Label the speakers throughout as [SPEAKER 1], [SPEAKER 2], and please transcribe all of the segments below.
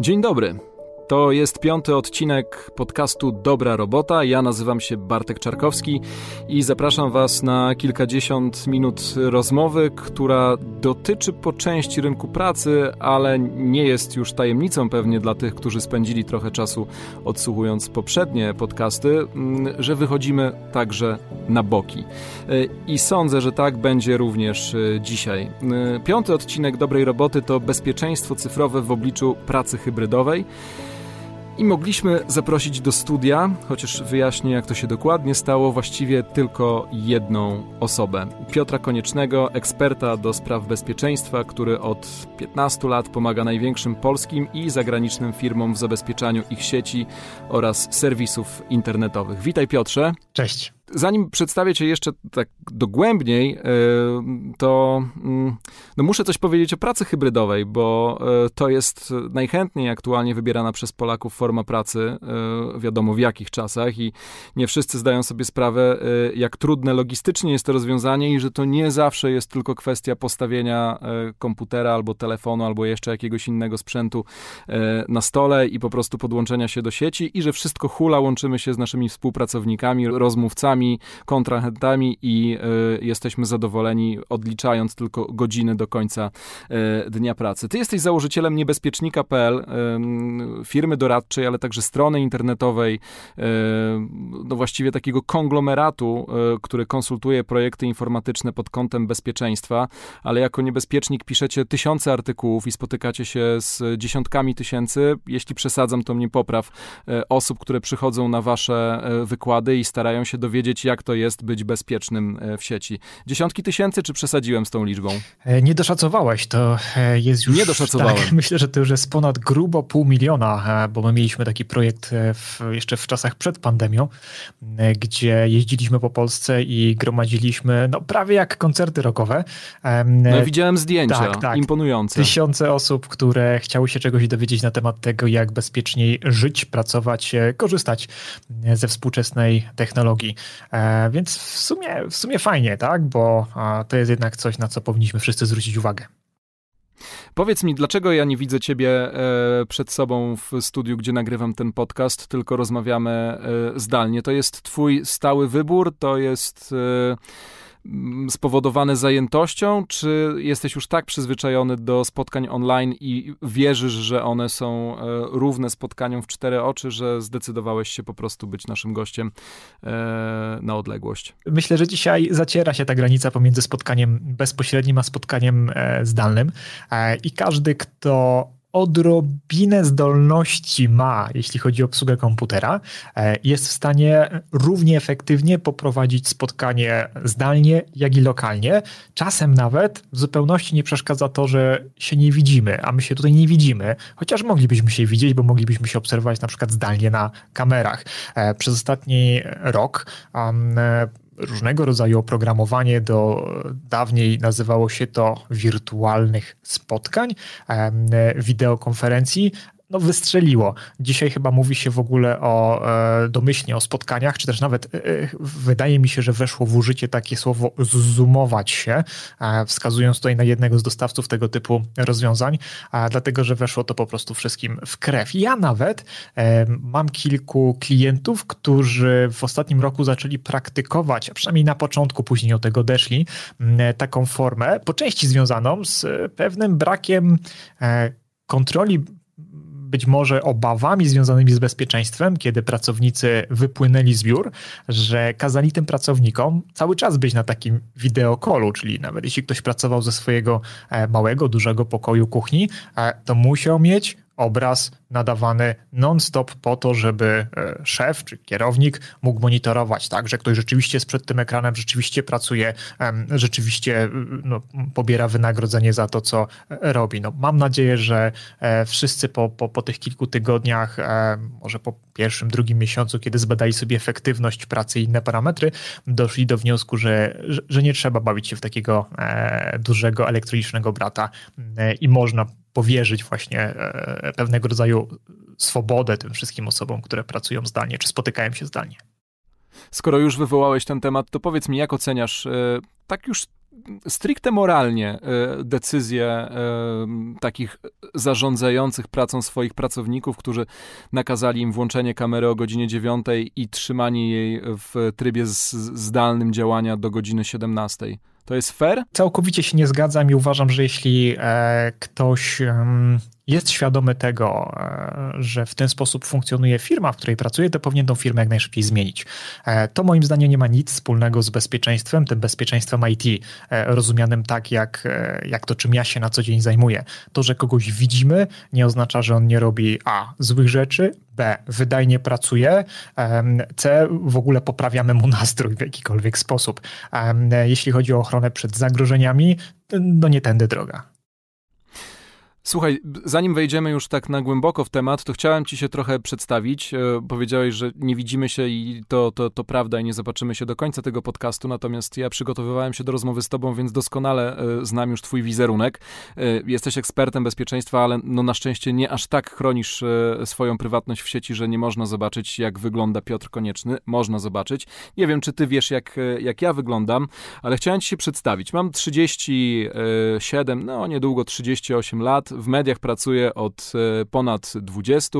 [SPEAKER 1] Dzień dobry. To jest piąty odcinek podcastu Dobra Robota. Ja nazywam się Bartek Czarkowski i zapraszam Was na kilkadziesiąt minut rozmowy, która dotyczy po części rynku pracy, ale nie jest już tajemnicą pewnie dla tych, którzy spędzili trochę czasu odsłuchując poprzednie podcasty, mm, że wychodzimy także na boki. I sądzę, że tak będzie również e, dzisiaj. E, piąty odcinek Dobrej Roboty to bezpieczeństwo cyfrowe w obliczu pracy hybrydowej. I mogliśmy zaprosić do studia, chociaż wyjaśnię, jak to się dokładnie stało, właściwie tylko jedną osobę. Piotra Koniecznego, eksperta do spraw bezpieczeństwa, który od 15 lat pomaga największym polskim i zagranicznym firmom w zabezpieczaniu ich sieci oraz serwisów internetowych. Witaj Piotrze.
[SPEAKER 2] Cześć.
[SPEAKER 1] Zanim przedstawię Cię jeszcze tak dogłębniej, e, to mm, no muszę coś powiedzieć o pracy hybrydowej, bo e, to jest najchętniej aktualnie wybierana przez Polaków forma pracy, e, wiadomo w jakich czasach i nie wszyscy zdają sobie sprawę, jak trudne logistycznie jest to rozwiązanie i że to nie zawsze jest tylko kwestia postawienia komputera albo telefonu, albo jeszcze jakiegoś innego sprzętu na stole i po prostu podłączenia się do sieci i że wszystko hula, łączymy się z naszymi współpracownikami, rozmówcami, kontrahentami i y, jesteśmy zadowoleni, odliczając tylko godziny do końca y, dnia pracy. Ty jesteś założycielem niebezpiecznika.pl, firmy doradczej, ale także strony internetowej, no właściwie takiego konglomeratu, który konsultuje projekty informatyczne pod kątem bezpieczeństwa, ale jako niebezpiecznik piszecie tysiące artykułów i spotykacie się z dziesiątkami tysięcy, jeśli przesadzam, to mnie popraw, osób, które przychodzą na wasze wykłady i starają się dowiedzieć wiedzieć, jak to jest być bezpiecznym e, w sieci. Dziesiątki tysięcy, czy przesadziłem z tą liczbą?
[SPEAKER 2] E, nie doszacowałeś, to e, jest już...
[SPEAKER 1] Nie doszacowałem.
[SPEAKER 2] Tak, myślę, że to już jest ponad grubo pół miliona, bo my mieliśmy taki projekt w, jeszcze w czasach przed pandemią, gdzie jeździliśmy po Polsce i gromadziliśmy no, prawie jak koncerty rockowe.
[SPEAKER 1] No, widziałem zdjęcia, tak, tak. imponujące.
[SPEAKER 2] Tysiące osób, które chciały się czegoś dowiedzieć na temat tego, jak bezpieczniej żyć, pracować, korzystać ze współczesnej technologii. E, więc w sumie, w sumie fajnie, tak? Bo to jest jednak coś, na co powinniśmy wszyscy zwrócić uwagę.
[SPEAKER 1] Powiedz mi, dlaczego ja nie widzę ciebie e, przed sobą w studiu, gdzie nagrywam ten podcast, tylko rozmawiamy e, zdalnie? To jest twój stały wybór? To jest spowodowane zajętością, czy jesteś już tak przyzwyczajony do spotkań online i wierzysz, że one są e, równe spotkaniom w cztery oczy, że zdecydowałeś się po prostu być naszym gościem e, na odległość?
[SPEAKER 2] Myślę, że dzisiaj zaciera się ta granica pomiędzy spotkaniem bezpośrednim a spotkaniem e, zdalnym i każdy, kto odrobinę zdolności ma, jeśli chodzi o obsługę komputera, e, jest w stanie równie efektywnie poprowadzić spotkanie zdalnie, jak i lokalnie. Czasem nawet w zupełności nie przeszkadza to, że się nie widzimy, a my się tutaj nie widzimy, chociaż moglibyśmy się widzieć, bo moglibyśmy się obserwować na przykład zdalnie na kamerach. E, przez ostatni rok um, różnego rodzaju oprogramowanie do dawniej nazywało się to wirtualnych spotkań, wideokonferencji no, wystrzeliło. Dzisiaj chyba mówi się w ogóle o e, domyślnie o spotkaniach, czy też nawet e, e wydaje mi się, że weszło w użycie takie słowo zoomować się, e, wskazując tutaj na jednego z dostawców tego typu rozwiązań, dlatego że weszło to po prostu wszystkim w krew. Ja nawet e, mam kilku klientów, którzy w ostatnim roku zaczęli praktykować, a przynajmniej na początku, później od tego odeszli, taką formę, po części związaną z pewnym brakiem e, kontroli być może obawami związanymi z bezpieczeństwem, kiedy pracownicy wypłynęli z biur, że kazali tym pracownikom cały czas być na takim wideokolu, czyli nawet jeśli ktoś pracował ze swojego e, małego, dużego pokoju kuchni, e, to musiał mieć obraz nadawany non-stop po to, żeby e, szef czy kierownik mógł monitorować, tak, że ktoś rzeczywiście jest przed tym ekranem, rzeczywiście pracuje, rzeczywiście no, pobiera wynagrodzenie za to, co e, robi. No, mam nadzieję, że e, wszyscy po, po, po tych kilku tygodniach, może po pierwszym, drugim miesiącu, kiedy zbadali sobie efektywność pracy i inne parametry, doszli do wniosku, że, że nie trzeba bawić się w takiego dużego elektronicznego brata i można powierzyć właśnie e, pewnego rodzaju swobodę tym wszystkim osobom, które pracują zdalnie, czy spotykają się zdalnie.
[SPEAKER 1] Skoro już wywołałeś ten temat, to powiedz mi, jak oceniasz, e, tak już stricte moralnie decyzje takich zarządzających pracą swoich pracowników, którzy nakazali im włączenie kamery o godzinie 9 i trzymanie jej w trybie zdalnym działania do godziny 17. To jest fair?
[SPEAKER 2] Całkowicie się nie zgadzam i uważam, że jeśli e, ktoś jest świadomy tego, e, że w ten sposób funkcjonuje firma, w której pracuje, to powinien tą firmę jak najszybciej zmienić. E, to moim zdaniem nie ma nic wspólnego z bezpieczeństwem, tym bezpieczeństwem IT, e, rozumianym tak, jak, jak to, czym ja się na co dzień zajmuję. To, że kogoś widzimy, nie oznacza, że on nie robi A. złych rzeczy, B. wydajnie pracuje, C. w ogóle poprawiamy mu nastrój w jakikolwiek sposób. Jeśli chodzi o ochronę przed zagrożeniami, no nie tędy droga.
[SPEAKER 1] Słuchaj, zanim wejdziemy już tak na głęboko w temat, to chciałem ci się trochę przedstawić. E, powiedziałeś, że nie widzimy się i to, to, to prawda i nie zobaczymy się do końca tego podcastu, natomiast ja przygotowywałem się do rozmowy z tobą, więc doskonale e, znam już twój wizerunek. E, jesteś ekspertem bezpieczeństwa, ale no na szczęście nie aż tak chronisz swoją prywatność w sieci, że nie można zobaczyć, jak wygląda Piotr Konieczny. Można zobaczyć. Nie wiem, czy ty wiesz, jak, jak ja wyglądam, ale chciałem ci się przedstawić. Mam 37, no niedługo 38 lat w mediach pracuję od e, ponad 20.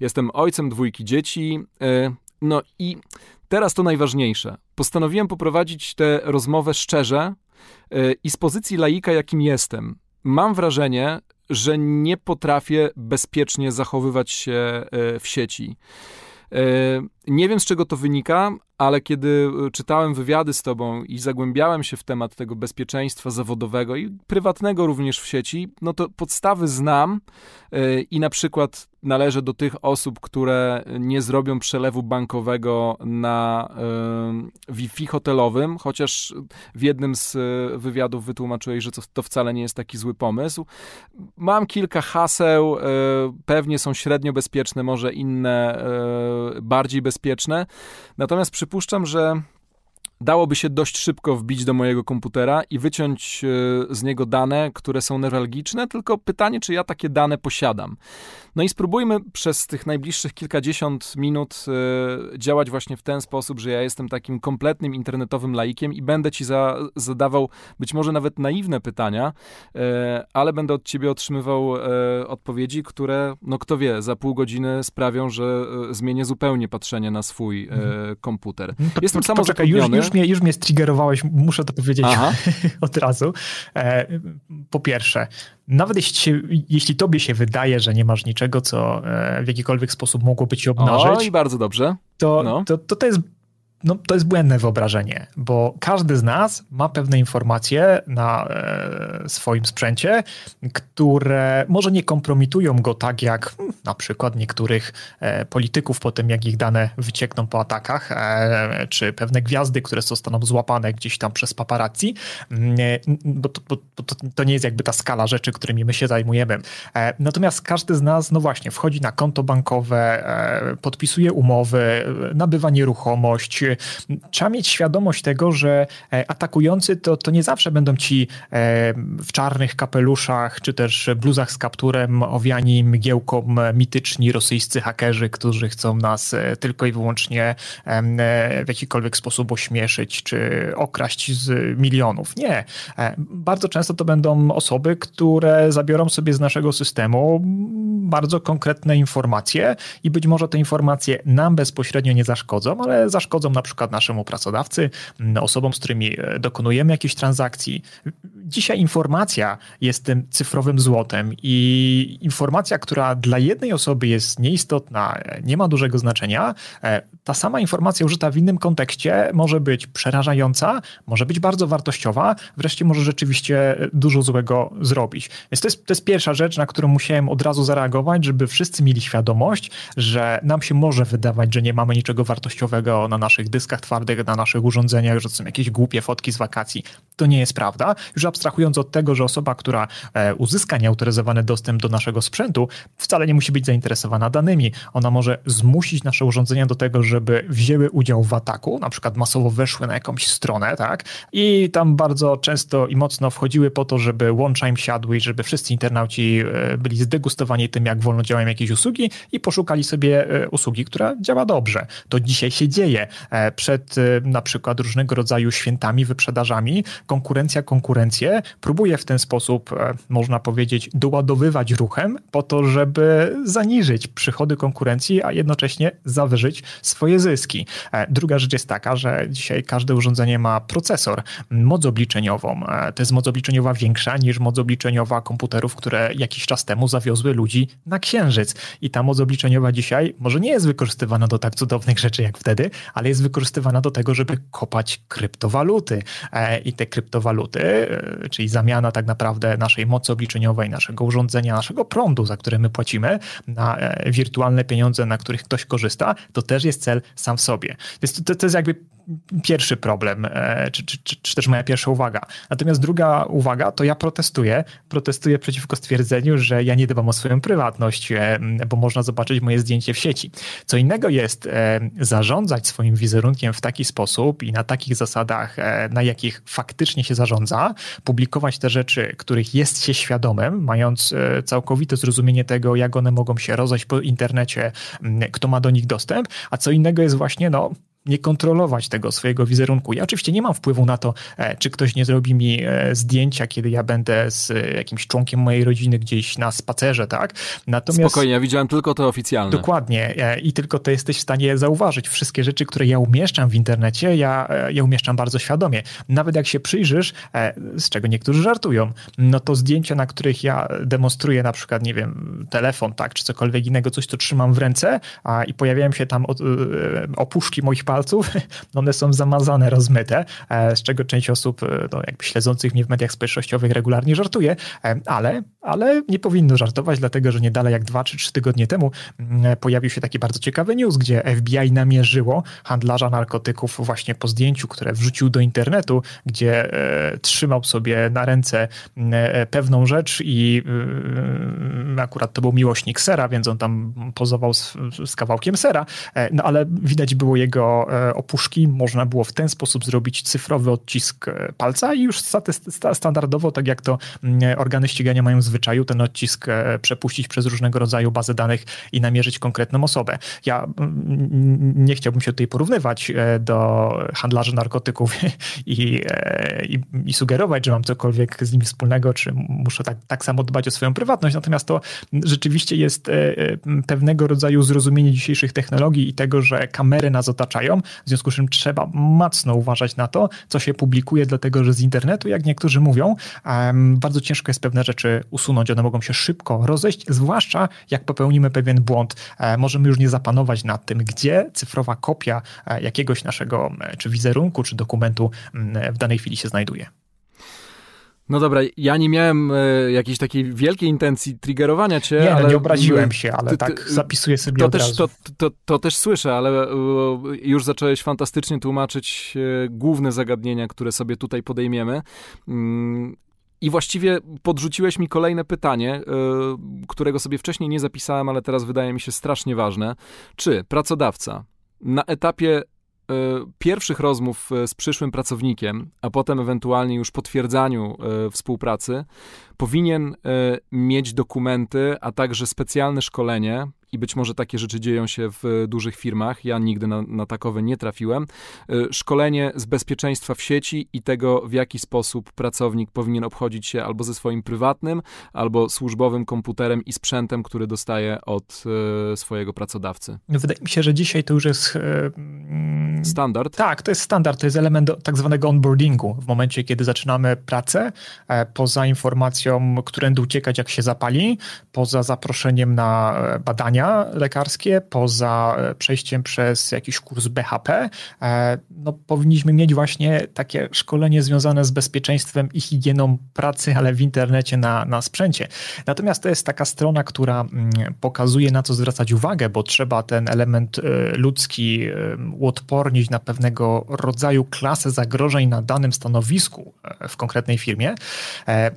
[SPEAKER 1] Jestem ojcem dwójki dzieci. E, no i teraz to najważniejsze. Postanowiłem poprowadzić tę rozmowę szczerze e, i z pozycji laika, jakim jestem. Mam wrażenie, że nie potrafię bezpiecznie zachowywać się w sieci. Nie wiem, z czego to wynika, ale kiedy e, czytałem wywiady z tobą i zagłębiałem się w temat tego bezpieczeństwa zawodowego i prywatnego również w sieci, no to podstawy znam e, i na przykład należę do tych osób, które nie zrobią przelewu bankowego na e, Wi-Fi hotelowym, chociaż w jednym z wywiadów wytłumaczyłeś, że to wcale nie jest taki zły pomysł. Mam kilka haseł, pewnie są średnio bezpieczne, może inne bardziej bezpieczne. Natomiast przypuszczam, że dałoby się dość szybko wbić do mojego komputera i wyciąć e, z niego dane, które są newralgiczne, tylko pytanie, czy ja takie dane posiadam. No i spróbujmy przez tych najbliższych kilkadziesiąt minut y, działać właśnie w ten sposób, że ja jestem takim kompletnym internetowym laikiem i będę ci za, zadawał być może nawet naiwne pytania, y, ale będę od ciebie otrzymywał odpowiedzi, które, no kto wie, za pół godziny sprawią, że zmienię zupełnie patrzenie na swój mhm. komputer.
[SPEAKER 2] No jestem samo już, już, mnie, już mnie striggerowałeś, muszę to powiedzieć od razu. E, po pierwsze, nawet jeśli, się, jeśli tobie się wydaje, że nie masz niczego, co e, w jakikolwiek sposób mogłoby ci obnażyć.
[SPEAKER 1] O, i bardzo dobrze.
[SPEAKER 2] To, no. to, to, to jest no, to jest błędne wyobrażenie, bo każdy z nas ma pewne informacje na e, swoim sprzęcie, które może nie kompromitują go tak jak hmm, na przykład niektórych e, polityków po tym, jak ich dane wyciekną po atakach, e, czy pewne gwiazdy, które zostaną złapane gdzieś tam przez paparazzi, mm, bo, to, bo to, to, nie jest jakby ta skala rzeczy, którymi my się zajmujemy. E, natomiast każdy z nas, no właśnie, wchodzi na konto bankowe, e, podpisuje umowy, nabywa nieruchomość, trzeba mieć świadomość tego, że e, atakujący to, to nie zawsze będą ci e, w czarnych kapeluszach, czy też bluzach z kapturem owiani mgiełką mityczni rosyjscy hakerzy, którzy chcą nas e, tylko i wyłącznie w jakikolwiek sposób ośmieszyć, czy okraść z milionów. Nie. Bardzo często to będą osoby, które zabiorą sobie z naszego systemu bardzo konkretne informacje i być może te informacje nam bezpośrednio nie zaszkodzą, ale zaszkodzą na przykład naszemu pracodawcy, osobom, z którymi e, dokonujemy jakichś transakcji. Dzisiaj informacja jest tym cyfrowym złotem i informacja, która dla jednej osoby jest nieistotna, e, nie ma dużego znaczenia, e, ta sama informacja użyta w innym kontekście może być przerażająca, może być bardzo wartościowa, wreszcie może rzeczywiście dużo złego zrobić. Więc to jest, to jest pierwsza rzecz, na którą musiałem od razu zareagować, żeby wszyscy mieli świadomość, że nam się może wydawać, że nie mamy niczego wartościowego na naszych dyskach twardych, na naszych urządzeniach, że to są jakieś głupie fotki z wakacji. To nie jest prawda. Już abstrahując od tego, że osoba, która e, uzyska nieautoryzowany dostęp do naszego sprzętu, wcale nie musi być zainteresowana danymi. Ona może zmusić nasze urządzenia do tego, żeby wzięły udział w ataku, na przykład masowo weszły na jakąś stronę, tak? I tam bardzo często i mocno wchodziły po to, żeby łącza im siadły i żeby wszyscy internauci e, byli zdegustowani tym, jak wolno działają jakieś usługi i poszukali sobie e, usługi, która działa dobrze. To dzisiaj się dzieje. Przed na przykład różnego rodzaju świętami, wyprzedażami. Konkurencja konkurencję próbuje w ten sposób, można powiedzieć, doładowywać ruchem po to, żeby zaniżyć przychody konkurencji, a jednocześnie zawyżyć swoje zyski. Druga rzecz jest taka, że dzisiaj każde urządzenie ma procesor, moc obliczeniową. To jest moc obliczeniowa większa niż moc obliczeniowa komputerów, które jakiś czas temu zawiozły ludzi na Księżyc. I ta moc obliczeniowa dzisiaj może nie jest wykorzystywana do tak cudownych rzeczy jak wtedy, ale jest wykorzystywana do tego, żeby kopać kryptowaluty. E, I te kryptowaluty, e, czyli zamiana tak naprawdę naszej mocy obliczeniowej, naszego urządzenia, naszego prądu, za które my płacimy, na e, wirtualne pieniądze, na których ktoś korzysta, to też jest cel sam w sobie. To, to, to jest jakby pierwszy problem, czy, czy, czy, czy, też moja pierwsza uwaga. Natomiast druga uwaga, to ja protestuję. Protestuję przeciwko stwierdzeniu, że ja nie dbam o swoją prywatność, bo można zobaczyć moje zdjęcie w sieci. Co innego jest zarządzać swoim wizerunkiem w taki sposób i na takich zasadach, na jakich faktycznie się zarządza, publikować te rzeczy, których jest się świadomym, mając całkowite zrozumienie tego, jak one mogą się rozejść po internecie, kto ma do nich dostęp, a co innego jest właśnie, no, nie kontrolować tego swojego wizerunku. Ja oczywiście nie mam wpływu na to, e, czy ktoś nie zrobi mi e, zdjęcia, kiedy ja będę z e, jakimś członkiem mojej rodziny gdzieś na spacerze, tak?
[SPEAKER 1] Natomiast... Spokojnie, ja widziałem tylko to oficjalne.
[SPEAKER 2] Dokładnie i tylko to jesteś w stanie zauważyć. Wszystkie rzeczy, które ja umieszczam w internecie, ja, ja umieszczam bardzo świadomie. Nawet jak się przyjrzysz, z czego niektórzy żartują, no to zdjęcia, na których ja demonstruję na przykład, nie wiem, telefon, tak, czy cokolwiek innego, coś, co trzymam w ręce a, i pojawiają się tam opuszki moich palców, one są zamazane, rozmyte, e, z czego część osób e, no, jakby śledzących mnie w mediach społecznościowych regularnie żartuje, e, ale, ale nie powinno żartować, dlatego że nie dalej jak dwa czy trzy tygodnie temu mm, pojawił się taki bardzo ciekawy news, gdzie FBI namierzyło handlarza narkotyków właśnie po zdjęciu, które wrzucił do internetu, gdzie trzymał sobie na ręce mm, pewną rzecz i akurat to był miłośnik sera, więc on tam pozował z, z kawałkiem sera, no ale widać było jego E, opuszki można było w ten sposób zrobić cyfrowy odcisk e, palca i już standardowo, tak jak to mm, organy ścigania mają w zwyczaju, ten odcisk e, przepuścić przez różnego rodzaju bazy danych i namierzyć konkretną osobę. Ja mm, nie chciałbym się tutaj porównywać do handlarzy narkotyków i, i, i sugerować, że mam cokolwiek z nimi wspólnego, czy muszę tak, tak samo dbać o swoją prywatność, natomiast to rzeczywiście jest pewnego rodzaju zrozumienie dzisiejszych technologii i tego, że kamery nas otaczają, w związku z czym trzeba mocno uważać na to, co się publikuje, dlatego że z internetu, jak niektórzy mówią, bardzo ciężko jest pewne rzeczy usunąć. One mogą się szybko rozejść, zwłaszcza jak popełnimy pewien błąd. E, możemy już nie zapanować nad tym, gdzie cyfrowa kopia e, jakiegoś naszego e, czy wizerunku, czy dokumentu w danej chwili się znajduje.
[SPEAKER 1] No dobra, ja nie miałem e, jakiejś takiej wielkiej intencji triggerowania cię,
[SPEAKER 2] nie,
[SPEAKER 1] ale...
[SPEAKER 2] nie obraziłem się, ale ty, ty, tak zapisuję sobie
[SPEAKER 1] to
[SPEAKER 2] od
[SPEAKER 1] też,
[SPEAKER 2] razu.
[SPEAKER 1] To, to, to, też słyszę, ale e, już zacząłeś fantastycznie tłumaczyć e, główne zagadnienia, które sobie tutaj podejmiemy. Mm, I właściwie podrzuciłeś mi kolejne pytanie, którego sobie wcześniej nie zapisałem, ale teraz wydaje mi się strasznie ważne. Czy pracodawca na etapie pierwszych rozmów e, z przyszłym pracownikiem, a potem ewentualnie już potwierdzaniu e, współpracy, powinien mieć dokumenty, a także specjalne szkolenie, i być może takie rzeczy dzieją się w dużych firmach. Ja nigdy na, na takowe nie trafiłem. Szkolenie z bezpieczeństwa w sieci i tego, w jaki sposób pracownik powinien obchodzić się albo ze swoim prywatnym, albo służbowym komputerem i sprzętem, który dostaje od swojego pracodawcy.
[SPEAKER 2] Wydaje mi się, że dzisiaj to już jest
[SPEAKER 1] Standard?
[SPEAKER 2] Tak, to jest standard, to jest element tak zwanego onboardingu. W momencie, kiedy zaczynamy pracę, e, poza informacją, którędy uciekać, jak się zapali, poza zaproszeniem na e, badania lekarskie, poza e, przejściem przez jakiś kurs BHP, no, powinniśmy mieć właśnie takie szkolenie związane z bezpieczeństwem i higieną pracy, ale w internecie na, na sprzęcie. Natomiast to jest taka strona, która mm, pokazuje, na co zwracać uwagę, bo trzeba ten element ludzki uodpornić na pewnego rodzaju klasę zagrożeń na danym stanowisku e, w konkretnej firmie. E,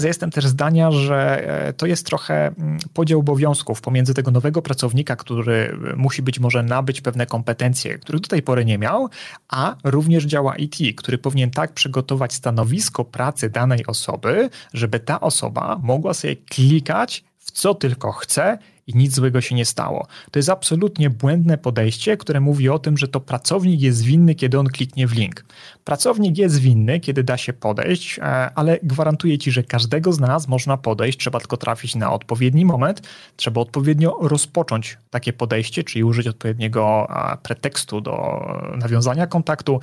[SPEAKER 2] natomiast ja jestem też zdania, że e, to jest trochę mm, podział obowiązków pomiędzy tego nowego pracownika, który musi być może nabyć pewne kompetencje, których do tej pory nie miał, a również działa IT, który powinien tak przygotować stanowisko pracy danej osoby, żeby ta osoba mogła sobie klikać w co tylko chce i nic złego się nie stało. To jest absolutnie błędne podejście, które mówi o tym, że to pracownik jest winny, kiedy on kliknie w link. Pracownik jest winny, kiedy da się podejść, e, ale gwarantuję ci, że każdego z nas można podejść, trzeba tylko trafić na odpowiedni moment, trzeba odpowiednio rozpocząć takie podejście, czyli użyć odpowiedniego pretekstu do nawiązania kontaktu,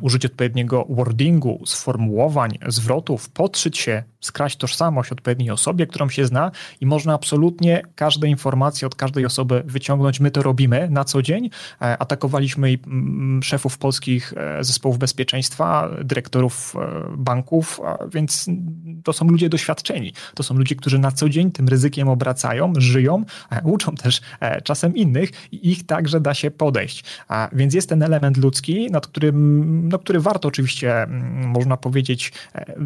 [SPEAKER 2] użyć odpowiedniego wordingu, sformułowań, zwrotów, podszyć się, skraść tożsamość odpowiedniej osobie, którą się zna i można absolutnie każde informacje od każdej osoby wyciągnąć. My to robimy na co dzień. E, atakowaliśmy szefów polskich e, zespołów bezpieczeństwa, dyrektorów e, banków, więc to są ludzie doświadczeni. To są ludzie, którzy na co dzień tym ryzykiem obracają, żyją, uczą też czasem innych i ich także da się podejść. Więc jest ten element ludzki, nad którym, no, który warto oczywiście, można powiedzieć,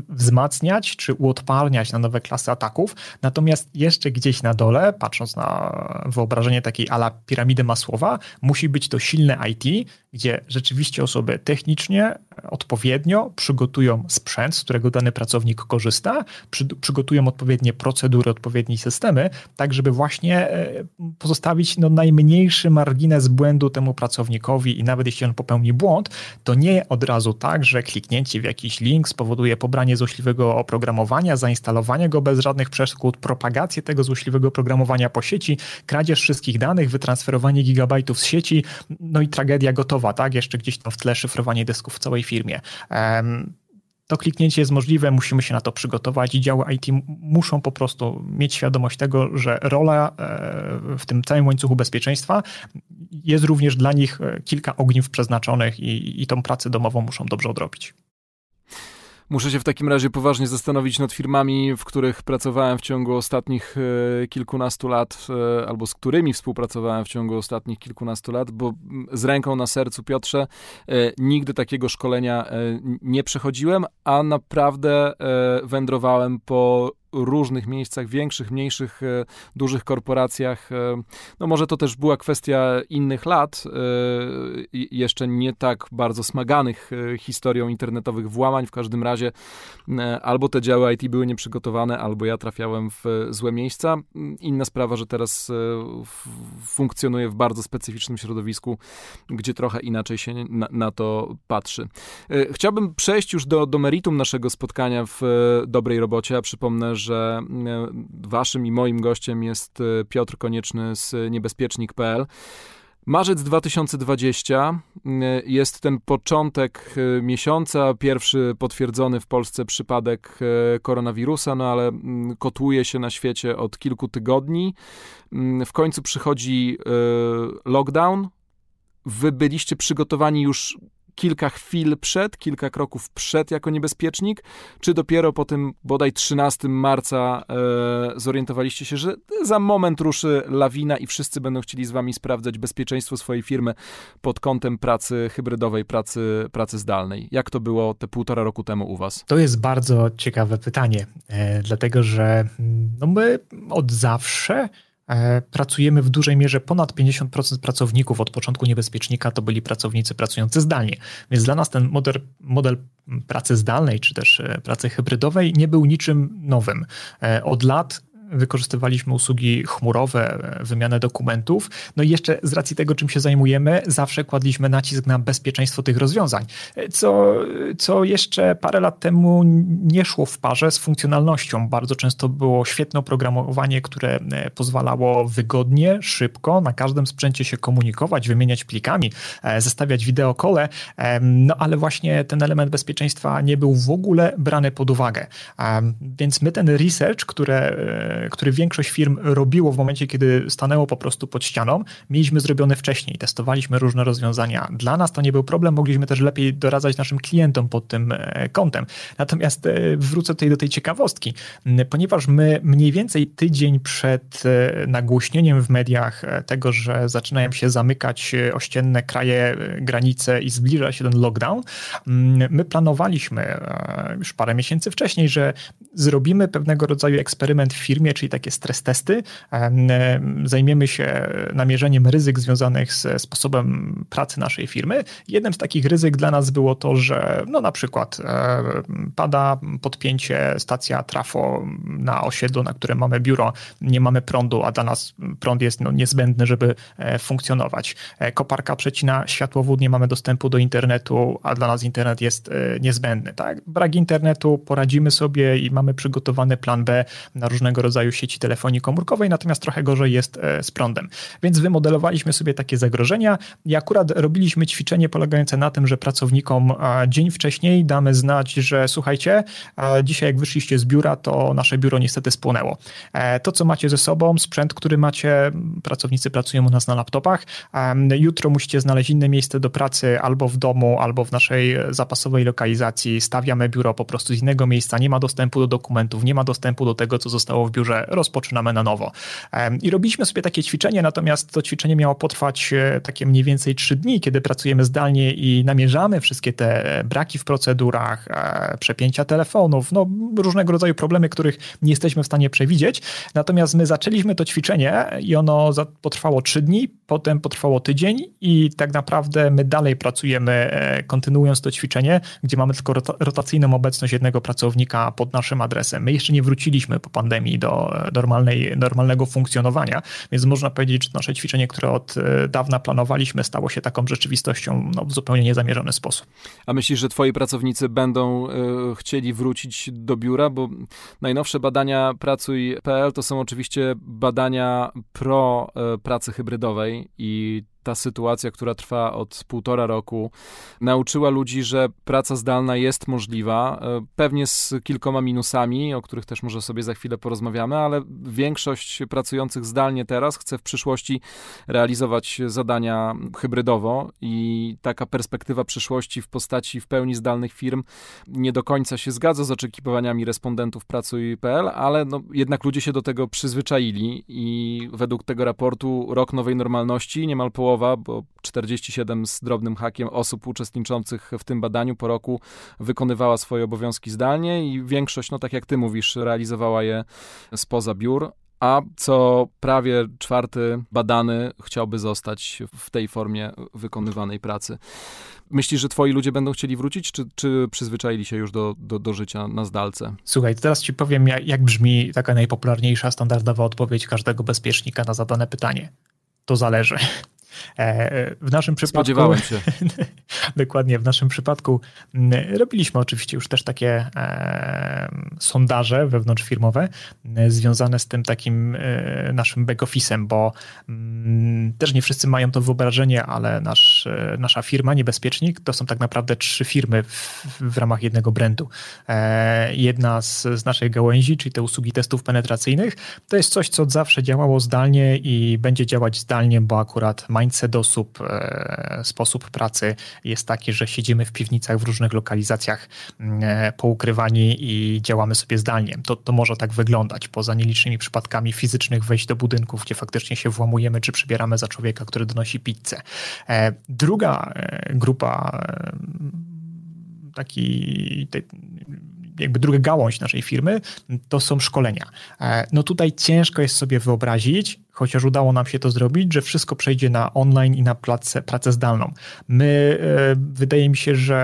[SPEAKER 2] wzmacniać czy uodparniać na nowe klasy ataków. Natomiast jeszcze gdzieś na dole, patrząc na wyobrażenie takiej ala piramidy Masłowa, musi być to silne IT, gdzie rzeczywiście osoby technicznie odpowiednio przygotują sprzęt, z którego dany pracownik korzysta, przy, przygotują odpowiednie procedury, odpowiednie systemy, tak żeby właśnie e, pozostawić no, najmniejszy margines błędu temu pracownikowi i nawet jeśli on popełni błąd, to nie od razu tak, że kliknięcie w jakiś link spowoduje pobranie złośliwego oprogramowania, zainstalowanie go bez żadnych przeszkód, propagację tego złośliwego oprogramowania po sieci, kradzież wszystkich danych, wytransferowanie gigabajtów z sieci, no i tragedia gotowa, tak? Jeszcze gdzieś tam w tle szyfrowanie dysków w całej firmie. To kliknięcie jest możliwe, musimy się na to przygotować i działy IT muszą po prostu mieć świadomość tego, że rola e, w tym całym łańcuchu bezpieczeństwa jest również dla nich e, kilka ogniw przeznaczonych i, i tą pracę domową muszą dobrze odrobić.
[SPEAKER 1] Muszę się w takim razie poważnie zastanowić nad firmami, w których pracowałem w ciągu ostatnich e, kilkunastu lat, e, albo z którymi współpracowałem w ciągu ostatnich kilkunastu lat, bo z ręką na sercu, Piotrze, e, nigdy takiego szkolenia nie przechodziłem, a naprawdę wędrowałem po różnych miejscach, większych, mniejszych, e, dużych korporacjach. E, no może to też była kwestia innych lat, e, jeszcze nie tak bardzo smaganych historią internetowych włamań. W każdym razie albo te działy IT były nieprzygotowane, albo ja trafiałem w złe miejsca. Inna sprawa, że teraz funkcjonuję w bardzo specyficznym środowisku, gdzie trochę inaczej się na, na to patrzy. Chciałbym przejść już do, do meritum naszego spotkania w dobrej robocie, a przypomnę, że e, waszym i moim gościem jest e, Piotr Konieczny z niebezpiecznik.pl. Marzec 2020 e, jest ten początek miesiąca, pierwszy potwierdzony w Polsce przypadek koronawirusa, no ale kotuje się na świecie od kilku tygodni. W końcu przychodzi lockdown. Wy byliście przygotowani już kilka chwil przed, kilka kroków przed jako niebezpiecznik, czy dopiero po tym bodaj 13 marca e, zorientowaliście się, że za moment ruszy lawina i wszyscy będą chcieli z wami sprawdzać bezpieczeństwo swojej firmy pod kątem pracy hybrydowej, pracy, pracy zdalnej. Jak to było te półtora roku temu u was?
[SPEAKER 2] To jest bardzo ciekawe pytanie, e, dlatego że mm, no my od zawsze pracujemy w dużej mierze ponad 50% pracowników od początku niebezpiecznika to byli pracownicy pracujący zdalnie. Więc dla nas ten model, model pracy zdalnej czy też e, pracy hybrydowej nie był niczym nowym. E, od lat wykorzystywaliśmy usługi chmurowe, wymianę dokumentów. No i jeszcze z racji tego, czym się zajmujemy, zawsze kładliśmy nacisk na bezpieczeństwo tych rozwiązań, co, co jeszcze parę lat temu nie szło w parze z funkcjonalnością. Bardzo często było świetne oprogramowanie, które e, pozwalało wygodnie, szybko na każdym sprzęcie się komunikować, wymieniać plikami, e, zestawiać wideokole, no ale właśnie ten element bezpieczeństwa nie był w ogóle brany pod uwagę. Więc my ten research, które e, który większość firm robiło w momencie, kiedy stanęło po prostu pod ścianą, mieliśmy zrobione wcześniej. Testowaliśmy różne rozwiązania. Dla nas to nie był problem, mogliśmy też lepiej doradzać naszym klientom pod tym e, kątem. Natomiast e, wrócę tutaj do tej ciekawostki, ponieważ my mniej więcej tydzień przed e, nagłośnieniem w mediach tego, że zaczynają się zamykać ościenne kraje, granice i zbliża się ten lockdown, my planowaliśmy już parę miesięcy wcześniej, że zrobimy pewnego rodzaju eksperyment w firmie, czyli takie stres testy. Zajmiemy się namierzeniem ryzyk związanych ze sposobem pracy naszej firmy. Jednym z takich ryzyk dla nas było to, że no na przykład pada podpięcie stacja trafo na osiedlu, na którym mamy biuro, nie mamy prądu, a dla nas prąd jest no, niezbędny, żeby e, funkcjonować. E, koparka przecina światłowód, nie mamy dostępu do internetu, a dla nas internet jest e, niezbędny. Tak? Brak internetu, poradzimy sobie i mamy przygotowany plan B na różnego rodzaju sieci telefonii komórkowej, natomiast trochę gorzej jest z prądem. Więc wymodelowaliśmy sobie takie zagrożenia i akurat robiliśmy ćwiczenie polegające na tym, że pracownikom dzień wcześniej damy znać, że słuchajcie, dzisiaj jak wyszliście z biura, to nasze biuro niestety spłonęło. To, co macie ze sobą, sprzęt, który macie, pracownicy pracują u nas na laptopach. Jutro musicie znaleźć inne miejsce do pracy albo w domu, albo w naszej zapasowej lokalizacji. Stawiamy biuro po prostu z innego miejsca, nie ma dostępu do dokumentów, nie ma dostępu do tego, co zostało w biurze, rozpoczynamy na nowo. I robiliśmy sobie takie ćwiczenie, natomiast to ćwiczenie miało potrwać e, takie mniej więcej trzy dni, kiedy pracujemy zdalnie i namierzamy wszystkie te braki w procedurach, e, przepięcia telefonów, no różnego rodzaju problemy, których nie jesteśmy w stanie przewidzieć. Natomiast my zaczęliśmy to ćwiczenie i ono potrwało trzy dni, potem potrwało tydzień i tak naprawdę my dalej pracujemy, e, kontynuując to ćwiczenie, gdzie mamy tylko rotacyjną obecność jednego pracownika pod naszym adresem. My jeszcze nie wróciliśmy po pandemii do normalnej, normalnego funkcjonowania, więc można powiedzieć, że nasze ćwiczenie, które od e, dawna planowaliśmy, stało się taką rzeczywistością no, w zupełnie niezamierzony sposób.
[SPEAKER 1] A myślisz, że twoi pracownicy będą y, chcieli wrócić do biura? Bo najnowsze badania Pracuj.pl to są oczywiście badania pro y, pracy hybrydowej i ta sytuacja, która trwa od półtora roku, nauczyła ludzi, że praca zdalna jest możliwa, e, pewnie z kilkoma minusami, o których też może sobie za chwilę porozmawiamy, ale większość pracujących zdalnie teraz chce w przyszłości realizować zadania hybrydowo i taka perspektywa przyszłości w postaci w pełni zdalnych firm nie do końca się zgadza z oczekiwaniami respondentów Pracuj.pl, ale no, jednak ludzie się do tego przyzwyczaili i według tego raportu rok nowej normalności niemal połowa połowa, bo 47 z drobnym hakiem osób uczestniczących w tym badaniu po roku wykonywała swoje obowiązki zdalnie i większość, no tak jak ty mówisz, realizowała je spoza biur, a co prawie czwarty badany chciałby zostać w tej formie wykonywanej pracy. Myślisz, że twoi ludzie będą chcieli wrócić, czy, czy przyzwyczaili się już do, do, do życia na zdalce?
[SPEAKER 2] Słuchaj, teraz ci powiem, jak, jak brzmi taka najpopularniejsza, standardowa odpowiedź każdego bezpiecznika na zadane pytanie. To zależy. E, w naszym przypadku.
[SPEAKER 1] Spodziewałem się.
[SPEAKER 2] dokładnie, w naszym przypadku robiliśmy oczywiście już też takie e, sondaże wewnątrzfirmowe e, związane z tym takim e, naszym back-office'em, bo m, też nie wszyscy mają to wyobrażenie, ale nasz, e, nasza firma, Niebezpiecznik, to są tak naprawdę trzy firmy w, w ramach jednego brandu. E, jedna z, z naszej gałęzi, czyli te usługi testów penetracyjnych, to jest coś, co zawsze działało zdalnie i będzie działać zdalnie, bo akurat ma mindset osób, e, sposób pracy jest taki, że siedzimy w piwnicach w różnych lokalizacjach mm, e, poukrywani i działamy sobie zdalnie. To, to może tak wyglądać, poza nielicznymi przypadkami fizycznych wejść do budynków, gdzie faktycznie się włamujemy, czy przybieramy za człowieka, który donosi pizzę. E, druga grupa taki jakby druga gałąź naszej firmy, to są szkolenia. No tutaj ciężko jest sobie wyobrazić, chociaż udało nam się to zrobić, że wszystko przejdzie na online i na pracę, pracę zdalną. My, e, wydaje mi się, że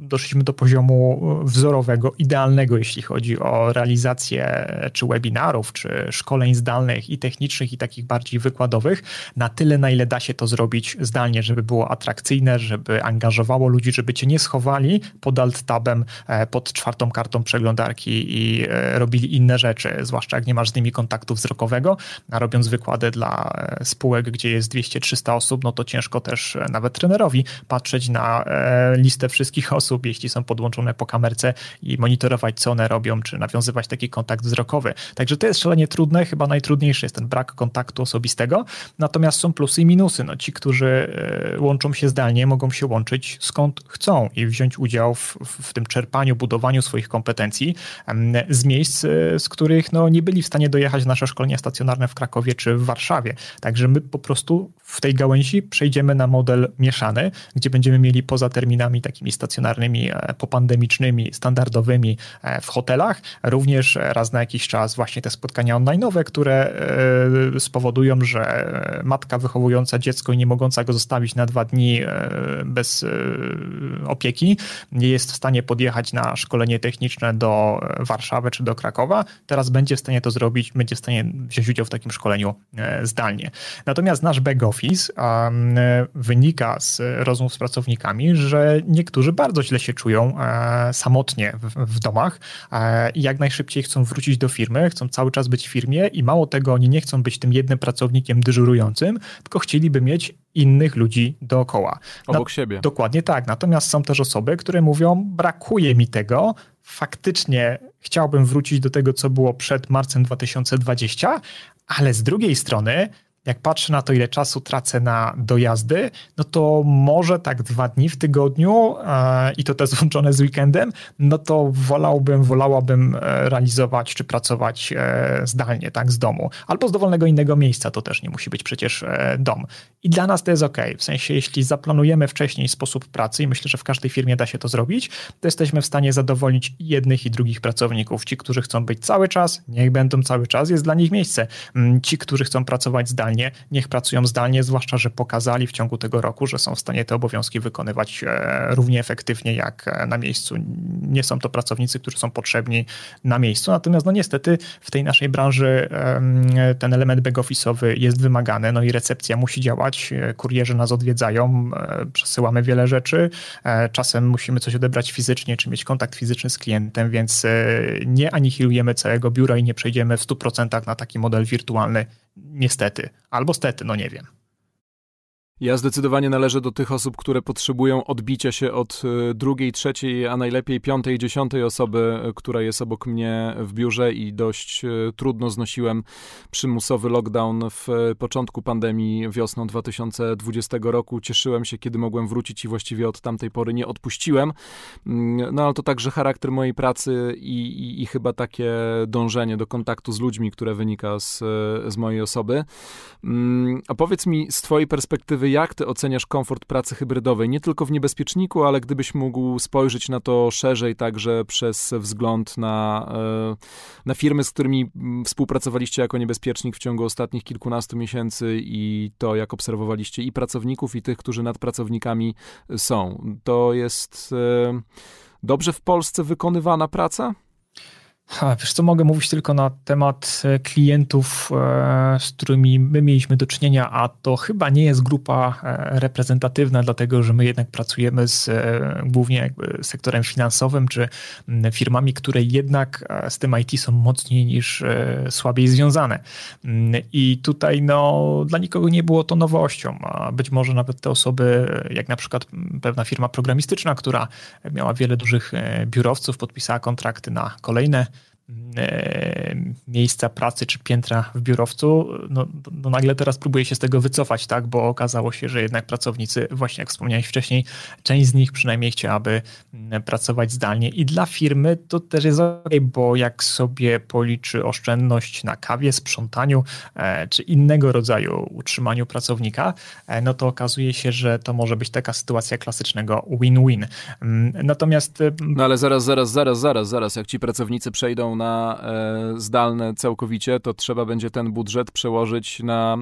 [SPEAKER 2] doszliśmy do poziomu wzorowego, idealnego, jeśli chodzi o realizację czy webinarów, czy szkoleń zdalnych i technicznych, i takich bardziej wykładowych, na tyle, na ile da się to zrobić zdalnie, żeby było atrakcyjne, żeby angażowało ludzi, żeby cię nie schowali pod alt-tabem, e, pod czwartą kartą przeglądarki i e, robili inne rzeczy, zwłaszcza jak nie masz z nimi kontaktu wzrokowego, a robiąc robiąc wykłady dla e, spółek, gdzie jest 200-300 osób, no to ciężko też e, nawet trenerowi patrzeć na e, listę wszystkich osób, jeśli są podłączone po kamerce i monitorować, co one robią, czy nawiązywać taki kontakt wzrokowy. Także to jest szalenie trudne, chyba najtrudniejszy jest ten brak kontaktu osobistego, natomiast są plusy i minusy. No, ci, którzy łączą się zdalnie, mogą się łączyć skąd chcą i wziąć udział w, w tym czerpaniu, budowaniu swoich kompetencji z miejsc, z których no, nie byli w stanie dojechać nasze szkolenia stacjonarne w Krakowie Czy w Warszawie. Także my po prostu w tej gałęzi przejdziemy na model mieszany, gdzie będziemy mieli poza terminami takimi stacjonarnymi, e, popandemicznymi, standardowymi e, w hotelach, również raz na jakiś czas właśnie te spotkania online'owe, które e, spowodują, że matka wychowująca dziecko i nie mogąca go zostawić na dwa dni bez opieki nie jest w stanie podjechać na szkolenie techniczne do Warszawy czy do Krakowa, teraz będzie w stanie to zrobić, będzie w stanie wziąć udział w takim szkoleniu zdalnie. Natomiast nasz back office wynika z rozmów z pracownikami, że niektórzy bardzo źle się czują e, samotnie w, w domach e, i jak najszybciej chcą wrócić do firmy, chcą cały czas być w firmie i mało tego, oni nie chcą być tym jednym pracownikiem dyżurującym, tylko chcieliby mieć innych ludzi dookoła.
[SPEAKER 1] Obok Na, siebie.
[SPEAKER 2] Dokładnie tak. Natomiast są też osoby, które mówią, brakuje mi tego, faktycznie chciałbym wrócić do tego, co było przed marcem 2020, ale z drugiej strony jak patrzę na to, ile czasu tracę na dojazdy, no to może tak dwa dni w tygodniu e, i to też złączone z weekendem, no to wolałbym, wolałabym e, realizować czy pracować e, zdalnie, tak, z domu. Albo z dowolnego innego miejsca, to też nie musi być przecież e, dom. I dla nas to jest ok. W sensie, jeśli zaplanujemy wcześniej sposób pracy i myślę, że w każdej firmie da się to zrobić, to jesteśmy w stanie zadowolić jednych i drugich pracowników. Ci, którzy chcą być cały czas, niech będą cały czas, jest dla nich miejsce. Mm, ci, którzy chcą pracować zdalnie, zdalnie, niech pracują zdalnie, zwłaszcza, że pokazali w ciągu tego roku, że są w stanie te obowiązki wykonywać e, równie efektywnie jak e, na miejscu. Nie są to pracownicy, którzy są potrzebni na miejscu, natomiast no niestety w tej naszej branży ten element back-office'owy jest wymagany, no i recepcja musi działać, e, kurierzy nas odwiedzają, przesyłamy wiele rzeczy, czasem musimy coś odebrać fizycznie, czy mieć kontakt fizyczny z klientem, więc nie anihilujemy całego biura i nie przejdziemy w 100% na taki model wirtualny, niestety. Albo stety, no nie wiem.
[SPEAKER 1] Ja zdecydowanie należę do tych osób, które potrzebują odbicia się od e, drugiej, trzeciej, a najlepiej piątej, dziesiątej osoby, e, która jest obok mnie w biurze i dość e, trudno znosiłem przymusowy lockdown w początku pandemii wiosną 2020 roku. Cieszyłem się, kiedy mogłem wrócić i właściwie od tamtej pory nie odpuściłem. Mm, no ale to także charakter mojej pracy i, i, i chyba takie dążenie do kontaktu z ludźmi, które wynika z, z mojej osoby. Mm, a powiedz mi z twojej perspektywy, perspektywy, jak ty oceniasz komfort pracy hybrydowej? Nie tylko w niebezpieczniku, ale gdybyś mógł spojrzeć na to szerzej, także przez wzgląd na, e, na firmy, z którymi współpracowaliście jako niebezpiecznik w ciągu ostatnich kilkunastu miesięcy i to, jak obserwowaliście i pracowników, i tych, którzy nad pracownikami są. To jest e, dobrze w Polsce wykonywana praca?
[SPEAKER 2] Ha, wiesz co, mogę mówić tylko na temat e, klientów, e, z którymi my mieliśmy do czynienia, a to chyba nie jest grupa e, reprezentatywna, dlatego że my jednak pracujemy z głównie sektorem finansowym, czy firmami, które jednak z tym IT są mocniej niż słabiej związane. I tutaj no, dla nikogo nie było to nowością, a być może nawet te osoby, jak na przykład pewna firma programistyczna, która miała wiele dużych biurowców, podpisała kontrakty na kolejne miejsca pracy czy piętra w biurowcu, no, no, nagle teraz próbuje się z tego wycofać, tak, bo okazało się, że jednak pracownicy, właśnie jak wspomniałeś wcześniej, część z nich przynajmniej chciałaby pracować zdalnie i dla firmy to też jest ok, bo jak sobie policzy oszczędność na kawie, sprzątaniu e, czy innego rodzaju utrzymaniu pracownika, e, no to okazuje się, że to może być taka sytuacja klasycznego win-win. Natomiast...
[SPEAKER 1] No ale zaraz, zaraz, zaraz, zaraz, zaraz, jak ci pracownicy przejdą na e, zdalne całkowicie, to trzeba będzie ten budżet przełożyć na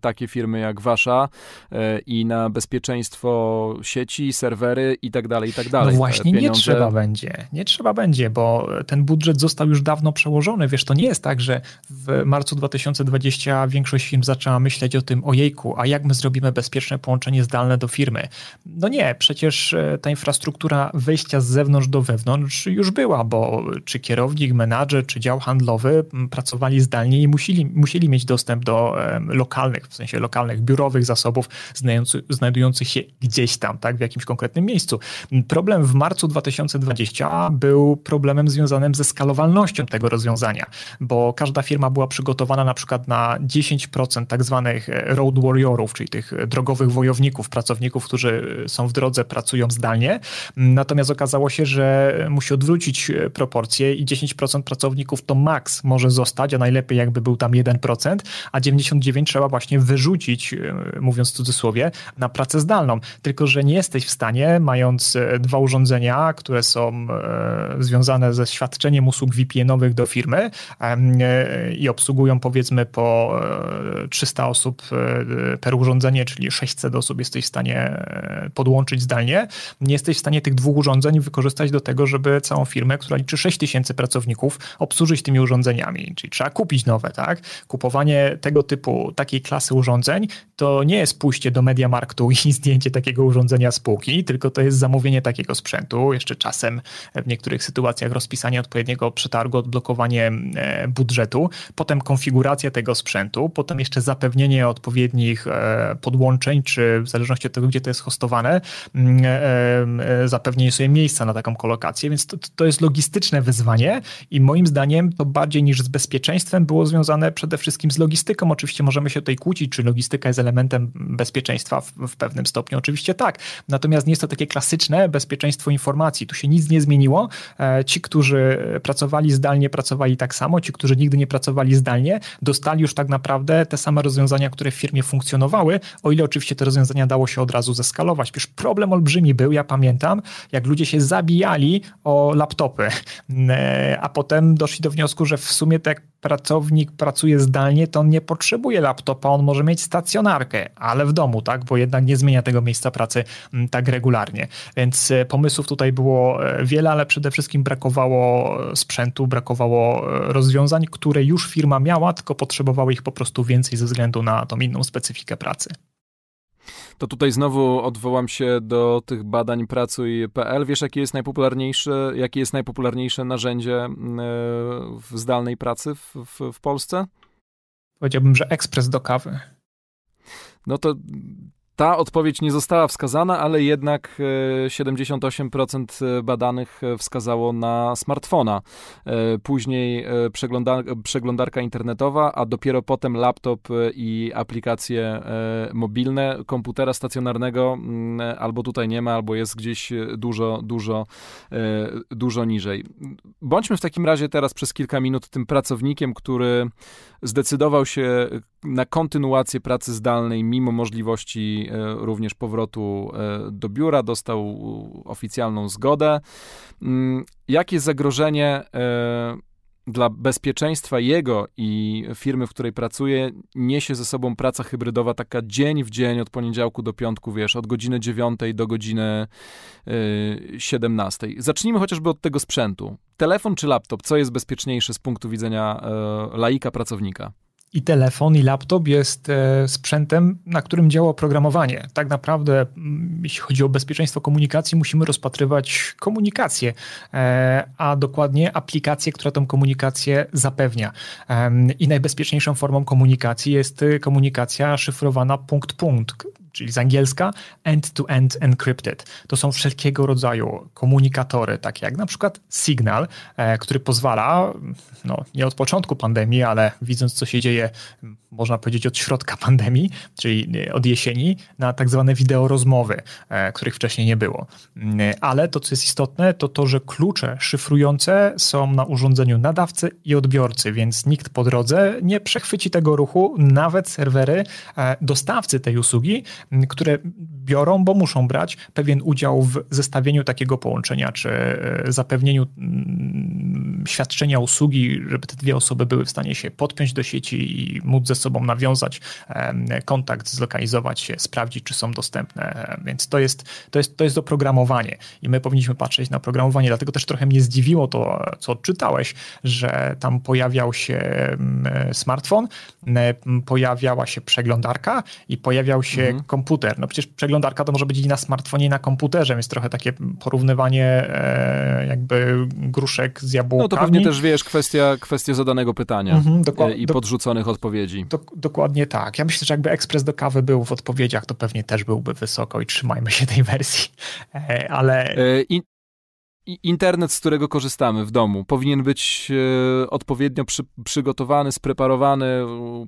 [SPEAKER 1] takie firmy jak wasza e, i na bezpieczeństwo sieci, serwery i tak dalej, i tak dalej.
[SPEAKER 2] No właśnie nie trzeba będzie, nie trzeba będzie, bo ten budżet został już dawno przełożony. Wiesz, to nie jest tak, że w marcu 2020 większość firm zaczęła myśleć o tym, ojejku, a jak my zrobimy bezpieczne połączenie zdalne do firmy? No nie, przecież e, ta infrastruktura wejścia z zewnątrz do wewnątrz już była, bo czy kierownik, menadżer, menadżer czy dział handlowy pracowali zdalnie i musieli, musieli mieć dostęp do lokalnych, w sensie lokalnych, biurowych zasobów znajdujących się gdzieś tam, tak, w jakimś konkretnym miejscu. Problem w marcu 2020 był problemem związanym ze skalowalnością tego rozwiązania, bo każda firma była przygotowana na przykład na 10% tak zwanych e, road warriorów, czyli tych drogowych wojowników, pracowników, którzy są w drodze, pracują zdalnie. Natomiast okazało się, że musi odwrócić e, proporcje i 10% pracowników to maks może zostać, a najlepiej jakby był tam 1%, a 99 trzeba właśnie wyrzucić, e, mówiąc w cudzysłowie, na pracę zdalną. Tylko, że nie jesteś w stanie, mając e, dwa urządzenia, które są związane ze świadczeniem usług VPN-owych do firmy i obsługują powiedzmy po 300 osób per urządzenie, czyli 600 osób jesteś w stanie podłączyć zdalnie, nie jesteś w stanie tych dwóch urządzeń wykorzystać do tego, żeby całą firmę, która liczy 6 tysięcy pracowników, obsłużyć tymi urządzeniami. Czyli trzeba kupić nowe, tak? Kupowanie tego typu, takiej klasy urządzeń to nie jest pójście do Mediamarktu i zdjęcie takiego urządzenia z półki, tylko to jest zamówienie takiego sprzętu, jeszcze czasem w niektórych sytuacjach rozpisanie odpowiedniego przetargu, odblokowanie e, budżetu, potem konfiguracja tego sprzętu, potem jeszcze zapewnienie odpowiednich e, podłączeń, czy w zależności od tego, gdzie to jest hostowane, mm, e, zapewnienie sobie miejsca na taką kolokację, więc to, to jest logistyczne wyzwanie i moim zdaniem to bardziej niż z bezpieczeństwem było związane przede wszystkim z logistyką. Oczywiście możemy się tutaj kłócić, czy logistyka jest elementem bezpieczeństwa w, w pewnym stopniu. Oczywiście tak. Natomiast nie jest to takie klasyczne bezpieczeństwo informacji. Tu się nic nie zmieniło. E, ci, którzy pracowali zdalnie, pracowali tak samo. Ci, którzy nigdy nie pracowali zdalnie, dostali już tak naprawdę te same rozwiązania, które w firmie funkcjonowały, o ile oczywiście te rozwiązania dało się od razu zeskalować. Przecież problem olbrzymi był, ja pamiętam, jak ludzie się zabijali o laptopy, e, a potem doszli do wniosku, że w sumie tak pracownik pracuje zdalnie, to on nie potrzebuje laptopa, on może mieć stacjonarkę, ale w domu, tak, bo jednak nie zmienia tego miejsca pracy mm, tak regularnie. Więc e, pomysłów tutaj było e, wiele, ale przede wszystkim brakowało sprzętu, brakowało rozwiązań, które już firma miała, tylko potrzebowała ich po prostu więcej ze względu na tą inną specyfikę pracy.
[SPEAKER 1] To tutaj znowu odwołam się do tych badań pracuj.pl. Wiesz, jakie jest najpopularniejsze, jakie jest najpopularniejsze narzędzie e, w zdalnej pracy w, w, w Polsce?
[SPEAKER 2] Powiedziałbym, że ekspres do kawy.
[SPEAKER 1] No to ta odpowiedź nie została wskazana, ale jednak 78% e, badanych e, wskazało na smartfona. E, później przeglądarka internetowa, a dopiero potem laptop i aplikacje mobilne. Komputera stacjonarnego mm, albo tutaj nie ma, albo jest gdzieś dużo, dużo, dużo niżej. Bądźmy w takim razie teraz przez kilka minut tym pracownikiem, który zdecydował się na kontynuację pracy zdalnej, mimo możliwości e, również powrotu e, do biura, dostał oficjalną zgodę. Mm, jakie zagrożenie e, dla bezpieczeństwa jego i firmy, w której pracuje, niesie ze sobą praca hybrydowa taka dzień w dzień, od poniedziałku do piątku, wiesz, od godziny 9 do godziny 17. Zacznijmy chociażby od tego sprzętu. Telefon czy laptop, co jest bezpieczniejsze z punktu widzenia laika, pracownika?
[SPEAKER 2] I telefon, i laptop jest e, sprzętem, na którym działa oprogramowanie. Tak naprawdę, jeśli chodzi o bezpieczeństwo komunikacji, musimy rozpatrywać komunikację, e, a dokładnie aplikację, która tę komunikację zapewnia. I najbezpieczniejszą formą komunikacji jest komunikacja szyfrowana punkt-punkt czyli z angielska end-to-end -end encrypted. To są wszelkiego rodzaju komunikatory, takie jak na przykład Signal, e, który pozwala, no nie od początku pandemii, ale widząc co się dzieje, można powiedzieć od środka pandemii, czyli e, od jesieni, na tak zwane wideo rozmowy, e, których wcześniej nie było. Mm, ale to, co jest istotne, to to, że klucze szyfrujące są na urządzeniu nadawcy i odbiorcy, więc nikt po drodze nie przechwyci tego ruchu, nawet serwery dostawcy tej usługi które biorą, bo muszą brać pewien udział w zestawieniu takiego połączenia, czy e, zapewnieniu mm, świadczenia usługi, żeby te dwie osoby były w stanie się podpiąć do sieci i móc ze sobą nawiązać kontakt, zlokalizować się, sprawdzić, czy są dostępne. Więc to jest, to jest, to jest oprogramowanie i my powinniśmy patrzeć na programowanie. Dlatego też trochę mnie zdziwiło to, co odczytałeś, że tam pojawiał się smartfon, pojawiała się przeglądarka i pojawiał się mhm komputer. No przecież przeglądarka to może być i na smartfonie, i na komputerze, więc trochę takie porównywanie e, jakby gruszek z jabłkami.
[SPEAKER 1] No to pewnie też, wiesz, kwestia, kwestia zadanego pytania mhm, e, i podrzuconych odpowiedzi.
[SPEAKER 2] Do, dokładnie tak. Ja myślę, że jakby ekspres do kawy był w odpowiedziach, to pewnie też byłby wysoko i trzymajmy się tej wersji. E, ale...
[SPEAKER 1] I internet, z którego korzystamy w domu, powinien być e, odpowiednio przy, przygotowany, spreparowany.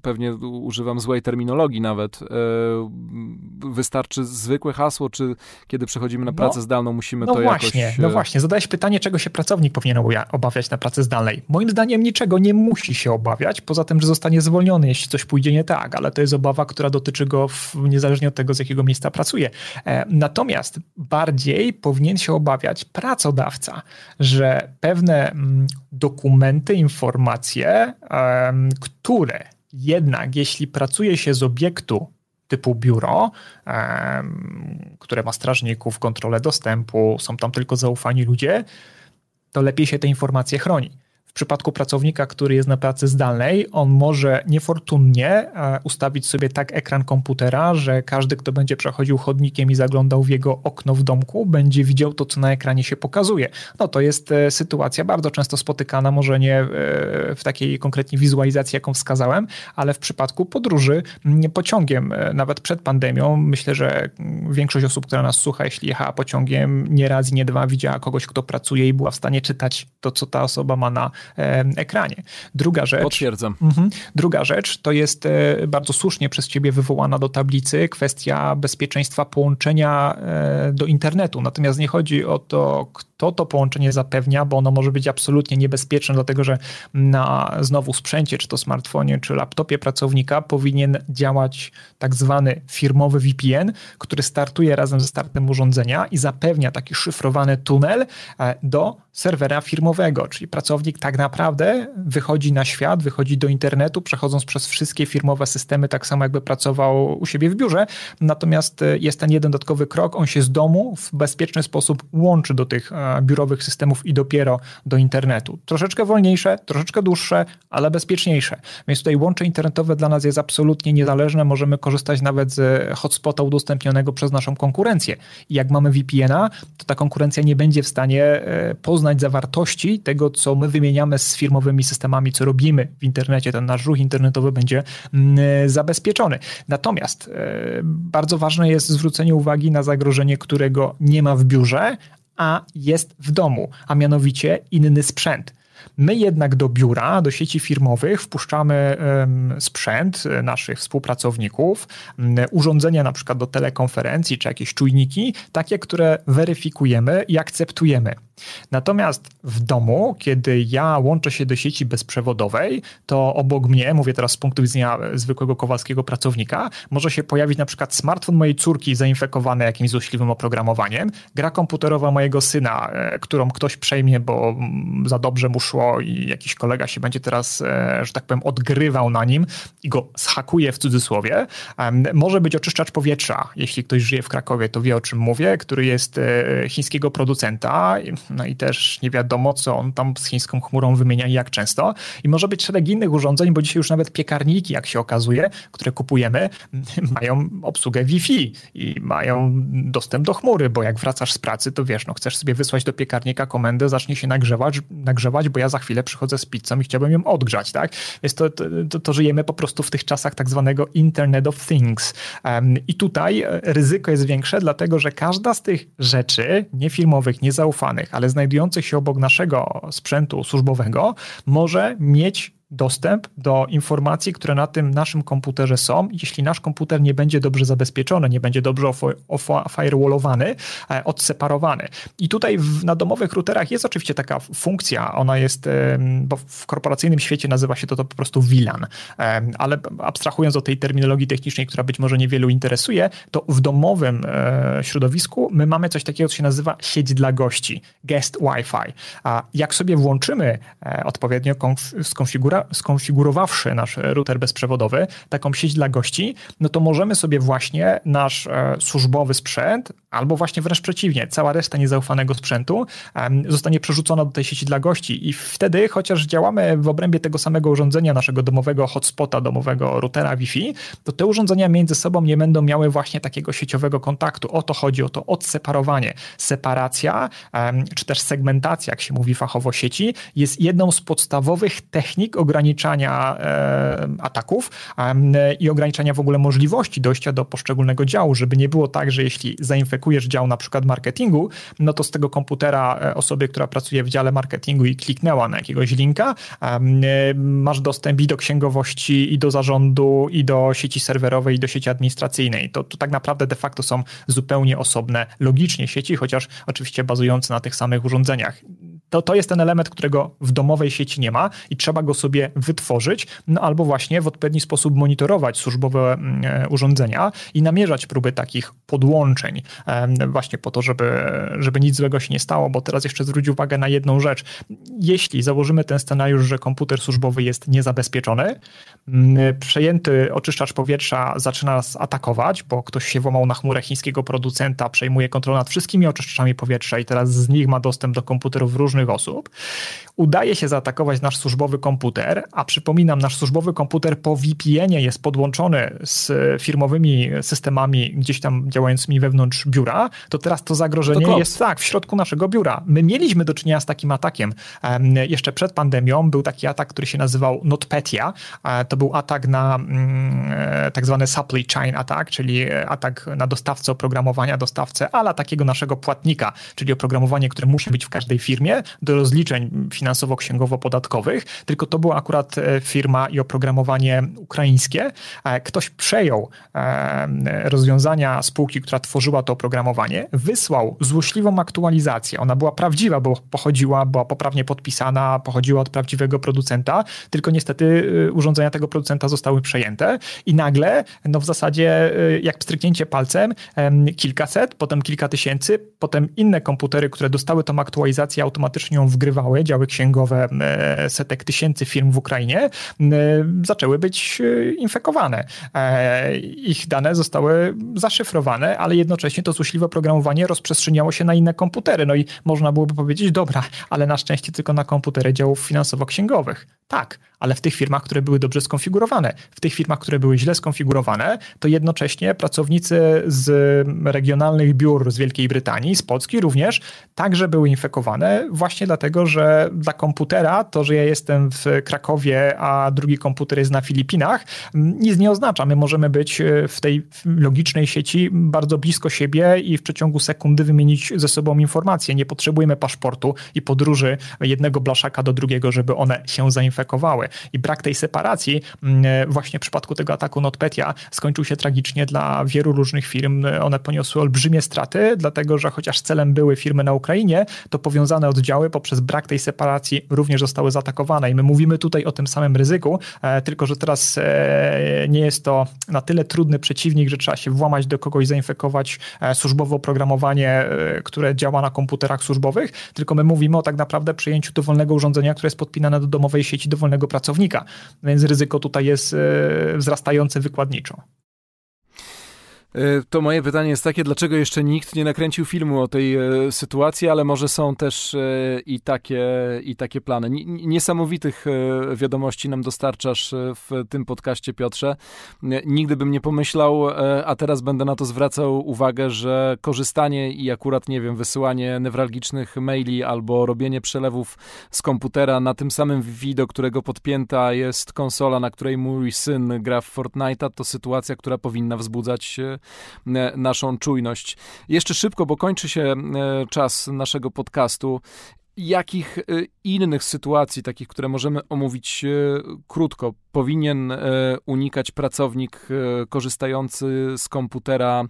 [SPEAKER 1] Pewnie używam złej terminologii nawet. E, wystarczy zwykłe hasło, czy kiedy przechodzimy na no, pracę no, zdalną, musimy
[SPEAKER 2] no
[SPEAKER 1] to
[SPEAKER 2] właśnie,
[SPEAKER 1] jakoś...
[SPEAKER 2] No właśnie, zadałeś pytanie, czego się pracownik powinien obawiać na pracy zdalnej. Moim zdaniem niczego nie musi się obawiać, poza tym, że zostanie zwolniony, jeśli coś pójdzie nie tak, ale to jest obawa, która dotyczy go w, niezależnie od tego, z jakiego miejsca pracuje. Natomiast bardziej powinien się obawiać pracodawca, że pewne mm, dokumenty, informacje, które jednak jeśli pracuje się z obiektu typu biuro, które ma strażników, kontrolę dostępu, są tam tylko zaufani ludzie, to lepiej się te informacje chroni. W przypadku pracownika, który jest na pracy zdalnej, on może niefortunnie e, ustawić sobie tak ekran komputera, że każdy, kto będzie przechodził chodnikiem i zaglądał w jego okno w domku, będzie widział to, co na ekranie się pokazuje. No to jest e, sytuacja bardzo często spotykana, może nie e, w takiej konkretnie wizualizacji, jaką wskazałem, ale w przypadku podróży pociągiem, nawet przed pandemią, myślę, że większość osób, która nas słucha, jeśli jechała pociągiem, nie raz i nie dwa widziała kogoś, kto pracuje i była w stanie czytać to, co ta osoba ma na ekranie. Druga rzecz.
[SPEAKER 1] Potwierdzam.
[SPEAKER 2] Mhm, druga rzecz to jest e, bardzo słusznie przez ciebie wywołana do tablicy kwestia bezpieczeństwa połączenia e, do internetu. Natomiast nie chodzi o to, kto to połączenie zapewnia, bo ono może być absolutnie niebezpieczne, dlatego że na znowu sprzęcie, czy to smartfonie, czy laptopie pracownika powinien działać tak zwany firmowy VPN, który startuje razem ze startem urządzenia i zapewnia taki szyfrowany tunel e, do serwera firmowego, czyli pracownik tak naprawdę wychodzi na świat, wychodzi do internetu, przechodząc przez wszystkie firmowe systemy, tak samo jakby pracował u siebie w biurze. Natomiast e, jest ten jeden dodatkowy krok, on się z domu w bezpieczny sposób łączy do tych e, biurowych systemów i dopiero do internetu. Troszeczkę wolniejsze, troszeczkę dłuższe, ale bezpieczniejsze. Więc tutaj łącze internetowe dla nas jest absolutnie niezależne. Możemy korzystać nawet z hotspota udostępnionego przez naszą konkurencję. I jak mamy VPN-a, to ta konkurencja nie będzie w stanie e, poznać zawartości tego, co my wymieniamy z firmowymi systemami, co robimy w internecie. Ten nasz ruch internetowy będzie mm, zabezpieczony. Natomiast e, bardzo ważne jest zwrócenie uwagi na zagrożenie, którego nie ma w biurze, a jest w domu, a mianowicie inny sprzęt. My jednak do biura, do sieci firmowych wpuszczamy sprzęt e, naszych współpracowników, urządzenia na przykład do telekonferencji czy jakieś czujniki, takie, które weryfikujemy i akceptujemy. Natomiast w domu, kiedy ja łączę się do sieci bezprzewodowej, to obok mnie, mówię teraz z punktu widzenia zwykłego kowalskiego pracownika, może się pojawić na przykład smartfon mojej córki zainfekowany jakimś złośliwym oprogramowaniem, gra komputerowa mojego syna, e, którą ktoś przejmie, bo za dobrze mu szło i jakiś kolega się będzie teraz, e, że tak powiem, odgrywał na nim i go schakuje w cudzysłowie. Może być oczyszczacz powietrza, jeśli ktoś żyje w Krakowie, to wie o czym mówię, który jest e, chińskiego producenta no i też nie wiadomo, co on tam z chińską chmurą wymienia i jak często. I może być szereg innych urządzeń, bo dzisiaj już nawet piekarniki, jak się okazuje, które kupujemy, mają obsługę Wi-Fi i mają dostęp do chmury, bo jak wracasz z pracy, to wiesz, no chcesz sobie wysłać do piekarnika komendę, zacznie się nagrzewać, nagrzewać, bo ja za chwilę przychodzę z pizzą i chciałbym ją odgrzać, tak? Więc to, to, to żyjemy po prostu w tych czasach tak zwanego Internet of Things. Um, I tutaj e, ryzyko jest większe, dlatego że każda z tych rzeczy, niefirmowych, niezaufanych, ale znajdujących się obok naszego sprzętu służbowego może mieć dostęp do informacji, które na tym naszym komputerze są. Jeśli nasz komputer nie będzie dobrze zabezpieczony, nie będzie dobrze firewallowany, e, odseparowany. I tutaj w, na domowych routerach jest oczywiście taka funkcja, ona jest, bo w korporacyjnym świecie nazywa się to, to po prostu VLAN, ale abstrahując od tej terminologii technicznej, która być może niewielu interesuje, to w domowym e, środowisku my mamy coś takiego, co się nazywa sieć dla gości, guest Wi-Fi. A jak sobie włączymy e, odpowiednio skonfigurację skonfigurowawszy nasz router bezprzewodowy, taką sieć dla gości, no to możemy sobie właśnie nasz e, służbowy sprzęt, albo właśnie wręcz przeciwnie, cała reszta niezaufanego sprzętu zostanie przerzucona do tej sieci dla gości i wtedy, chociaż działamy w obrębie tego samego urządzenia, naszego domowego hotspota, domowego routera Wi-Fi, to te urządzenia między sobą nie będą miały właśnie takiego sieciowego kontaktu. O to chodzi, o to odseparowanie. Separacja, czy też segmentacja, jak się mówi fachowo sieci, jest jedną z podstawowych technik ograniczania ataków i ograniczania w ogóle możliwości dojścia do poszczególnego działu, żeby nie było tak, że jeśli zainfekujesz dział na przykład marketingu, no to z tego komputera osoby, która pracuje w dziale marketingu i kliknęła na jakiegoś linka, masz dostęp i do księgowości, i do zarządu, i do sieci serwerowej, i do sieci administracyjnej. To, to tak naprawdę de facto są zupełnie osobne logicznie sieci, chociaż oczywiście bazujące na tych samych urządzeniach to, to jest ten element, którego w domowej sieci nie ma i trzeba go sobie wytworzyć, no albo właśnie w odpowiedni sposób monitorować służbowe mm, e, urządzenia i namierzać próby takich podłączeń, właśnie po to, żeby, żeby nic złego się nie stało, bo teraz jeszcze zwróć uwagę na jedną rzecz. Jeśli założymy ten scenariusz, że komputer służbowy jest niezabezpieczony, przejęty oczyszczacz powietrza zaczyna nas atakować, bo ktoś się włamał na chmurę chińskiego producenta, przejmuje kontrolę nad wszystkimi oczyszczaczami powietrza i teraz z nich ma dostęp do komputerów różnych różnych osób, udaje się zaatakować nasz służbowy komputer, a przypominam, nasz służbowy komputer po VPN-ie jest podłączony z firmowymi systemami gdzieś tam działającymi wewnątrz biura, to teraz to zagrożenie to jest tak, w środku naszego biura. My mieliśmy do czynienia z takim atakiem. Jeszcze przed pandemią był taki atak, który się nazywał NotPetya. E, to był atak na mm, e, tak zwany supply chain attack, czyli atak na dostawcę oprogramowania, dostawcę, ale takiego naszego płatnika, czyli oprogramowanie, które musi być w każdej firmie do rozliczeń finansowo-księgowo-podatkowych, tylko to była akurat e, firma i oprogramowanie ukraińskie. E, ktoś przejął e, rozwiązania spółki, która tworzyła to oprogramowanie, wysłał złośliwą aktualizację. Ona była prawdziwa, bo pochodziła, była poprawnie podpisana, pochodziła od prawdziwego producenta, tylko niestety urządzenia tego producenta zostały przejęte i nagle, no w zasadzie jak pstryknięcie palcem, kilkaset, potem kilka tysięcy, potem inne komputery, które dostały tą aktualizację automatycznie ją wgrywały, działy księgowe e, setek tysięcy firm w Ukrainie, e, zaczęły być e, infekowane. Ich dane zostały zaszyfrowane, ale jednocześnie to złośliwe programowanie rozprzestrzeniało się na inne komputery. No i można byłoby powiedzieć, dobra, ale na szczęście tylko na komputery działów finansowo-księgowych. Tak, ale w tych firmach, które były dobrze skonfigurowane. W tych firmach, które były źle skonfigurowane, to jednocześnie pracownicy z regionalnych biur z Wielkiej Brytanii, z Polski również, także były infekowane właśnie dlatego, że dla komputera to, że ja jestem w Krakowie, a drugi komputer jest na Filipinach, nic nie oznacza. My możemy być e, w tej logicznej sieci bardzo blisko siebie i w przeciągu sekundy wymienić ze sobą informacje. Nie potrzebujemy paszportu i podróży jednego blaszaka do drugiego, żeby one się zainfekowały. I brak tej separacji e, właśnie w przypadku tego ataku NotPetya skończył się tragicznie dla wielu różnych firm. One poniosły olbrzymie straty, dlatego że chociaż celem były firmy na Ukrainie, to powiązane oddziały poprzez brak tej separacji również zostały zaatakowane. I my mówimy tutaj o tym samym ryzyku, e, tylko że teraz e, nie jest to na tyle trudny przeciwnik, że trzeba się włamać do kogoś, zainfekować służbowe oprogramowanie, które działa na komputerach służbowych, tylko my mówimy o tak naprawdę przyjęciu dowolnego urządzenia, które jest podpinane do domowej sieci dowolnego pracownika, więc ryzyko tutaj jest e, wzrastające wykładniczo.
[SPEAKER 1] E, to moje pytanie jest takie, dlaczego jeszcze nikt nie nakręcił filmu o tej e, sytuacji, ale może są też e, i takie, i takie plany. Niesamowitych wiadomości nam dostarczasz w tym podcaście, Piotrze. Nigdy bym nie pomyślał, a teraz będę na to zwracał uwagę, że korzystanie i akurat, nie wiem, wysyłanie newralgicznych maili albo robienie przelewów z komputera na tym samym Wi, do którego podpięta jest konsola, na której mój syn gra w Fortnite'a, to sytuacja, która powinna wzbudzać naszą czujność. Jeszcze szybko, bo kończy się e, czas naszego podcastu jakich e, innych sytuacji, takich, które możemy omówić krótko, powinien unikać pracownik korzystający z komputera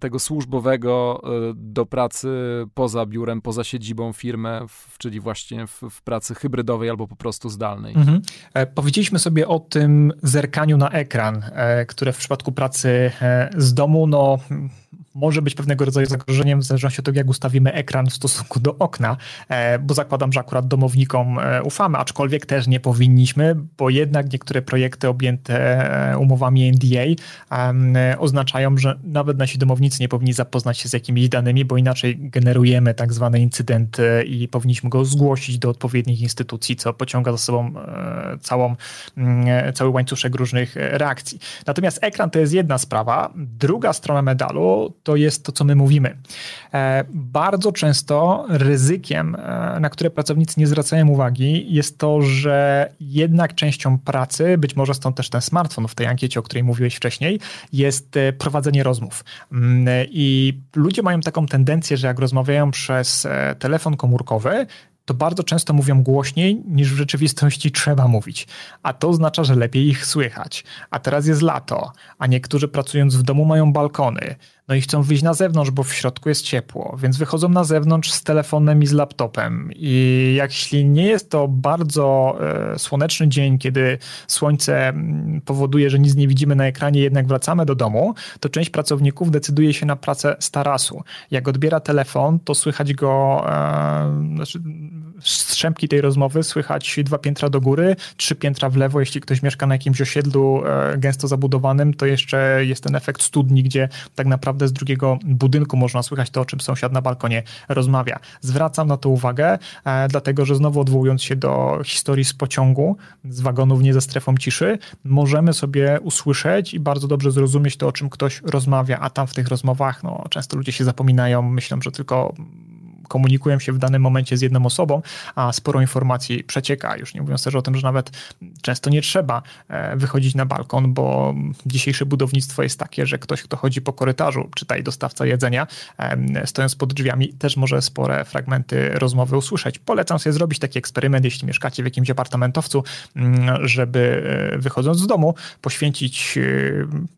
[SPEAKER 1] tego służbowego do pracy poza biurem, poza siedzibą firmy, czyli właśnie w, w pracy hybrydowej albo po prostu zdalnej? Mhm.
[SPEAKER 2] Powiedzieliśmy sobie o tym zerkaniu na ekran, które w przypadku pracy z domu, no może być pewnego rodzaju zagrożeniem w zależności od tego, jak ustawimy ekran w stosunku do okna, e, bo zakładam, że akurat domownikom e, ufamy, aczkolwiek też nie powinniśmy, bo jednak niektóre projekty objęte e, umowami NDA oznaczają, że nawet nasi domownicy nie powinni zapoznać się z jakimiś danymi, bo inaczej generujemy tak zwane incydenty i powinniśmy go zgłosić do odpowiednich instytucji, co pociąga za sobą całą, cały łańcuszek różnych reakcji. Natomiast ekran to jest jedna sprawa. Druga strona medalu to jest to, co my mówimy. E, bardzo często ryzykiem, e, na które pracownicy nie zwracają uwagi, jest to, że jednak częścią pracy, być może stąd też ten smartfon w tej ankiecie, o której mówiłeś wcześniej, jest e, prowadzenie rozmów. Mm, I ludzie mają taką tendencję, że jak rozmawiają przez telefon komórkowy, to bardzo często mówią głośniej niż w rzeczywistości trzeba mówić. A to oznacza, że lepiej ich słychać. A teraz jest lato, a niektórzy pracując w domu mają balkony no i chcą wyjść na zewnątrz, bo w środku jest ciepło, więc wychodzą na zewnątrz z telefonem i z laptopem. I jeśli nie jest to bardzo e, słoneczny dzień, kiedy słońce mm, powoduje, że nic nie widzimy na ekranie, jednak wracamy do domu, to część pracowników decyduje się na pracę z tarasu. Jak odbiera telefon, to słychać go, e, znaczy strzępki tej rozmowy, słychać dwa piętra do góry, trzy piętra w lewo, jeśli ktoś mieszka na jakimś osiedlu e, gęsto zabudowanym, to jeszcze jest ten efekt studni, gdzie tak naprawdę naprawdę z drugiego budynku można słychać to, o czym sąsiad na balkonie rozmawia. Zwracam na to uwagę, e, dlatego że znowu odwołując się do historii z pociągu, z wagonów nie ze strefą ciszy, możemy sobie usłyszeć i bardzo dobrze zrozumieć to, o czym ktoś rozmawia, a tam w tych rozmowach no, często ludzie się zapominają, myślą, że tylko komunikują się w danym momencie z jedną osobą, a sporo informacji przecieka. Już nie mówiąc też o tym, że nawet często nie trzeba e, wychodzić na balkon, bo dzisiejsze budownictwo jest takie, że ktoś, kto chodzi po korytarzu, czytaj dostawca jedzenia, stojąc pod drzwiami, też może spore fragmenty rozmowy usłyszeć. Polecam sobie zrobić taki eksperyment, jeśli mieszkacie w jakimś apartamentowcu, mm, żeby e, wychodząc z domu poświęcić e,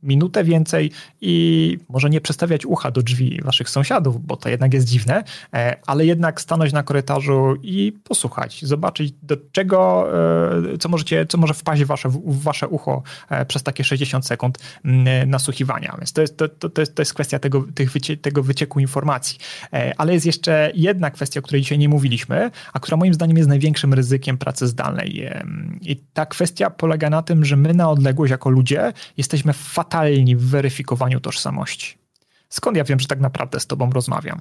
[SPEAKER 2] minutę więcej i może nie przestawiać ucha do drzwi waszych sąsiadów, bo to jednak jest dziwne, ale jednak stanąć na korytarzu i posłuchać, zobaczyć do czego, e, co, możecie, co może wpaść w wasze, w wasze ucho e, przez takie 60 sekund nasłuchiwania. Więc to jest, to, to, jest, to jest kwestia tego, tych wycie, tego wycieku informacji. E, ale jest jeszcze jedna kwestia, o której dzisiaj nie mówiliśmy, a która moim zdaniem jest największym ryzykiem pracy zdalnej. I ta kwestia polega na tym, że my na odległość jako ludzie jesteśmy fatalni w weryfikowaniu tożsamości. Skąd ja wiem, że tak naprawdę z tobą rozmawiam?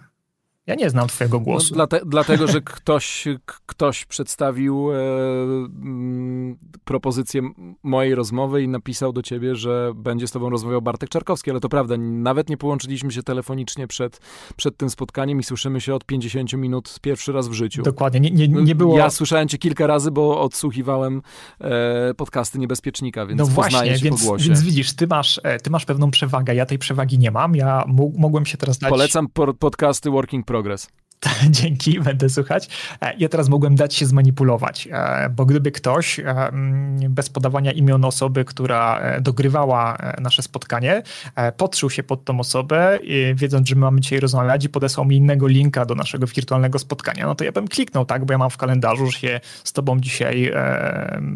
[SPEAKER 2] Ja nie znam twojego no, głosu.
[SPEAKER 1] No, dlate, dlatego, że ktoś, ktoś przedstawił e, m, propozycję mojej rozmowy i napisał do ciebie, że będzie z tobą rozmawiał Bartek Czarkowski, ale to prawda, nawet nie połączyliśmy się telefonicznie przed, przed tym spotkaniem i słyszymy się od 50 minut pierwszy raz w życiu.
[SPEAKER 2] Dokładnie, nie, nie, nie było...
[SPEAKER 1] Ja słyszałem cię kilka razy, bo odsłuchiwałem e, podcasty Niebezpiecznika, więc no właśnie,
[SPEAKER 2] więc, więc widzisz, ty masz, e, ty masz pewną przewagę, ja tej przewagi nie mam, ja mogłem się teraz dać...
[SPEAKER 1] Polecam podcasty Working Pro progress.
[SPEAKER 2] Dzięki, będę słuchać. E, ja teraz mogłem dać się zmanipulować, e, bo gdyby ktoś e, mm, bez podawania imion osoby, która dogrywała nasze spotkanie, podszył się pod tą osobę, wiedząc, że my mamy dzisiaj rozmawiać i podesłał mi innego linka do naszego wirtualnego spotkania, no to ja bym kliknął, tak, bo ja mam w kalendarzu, że się z tobą dzisiaj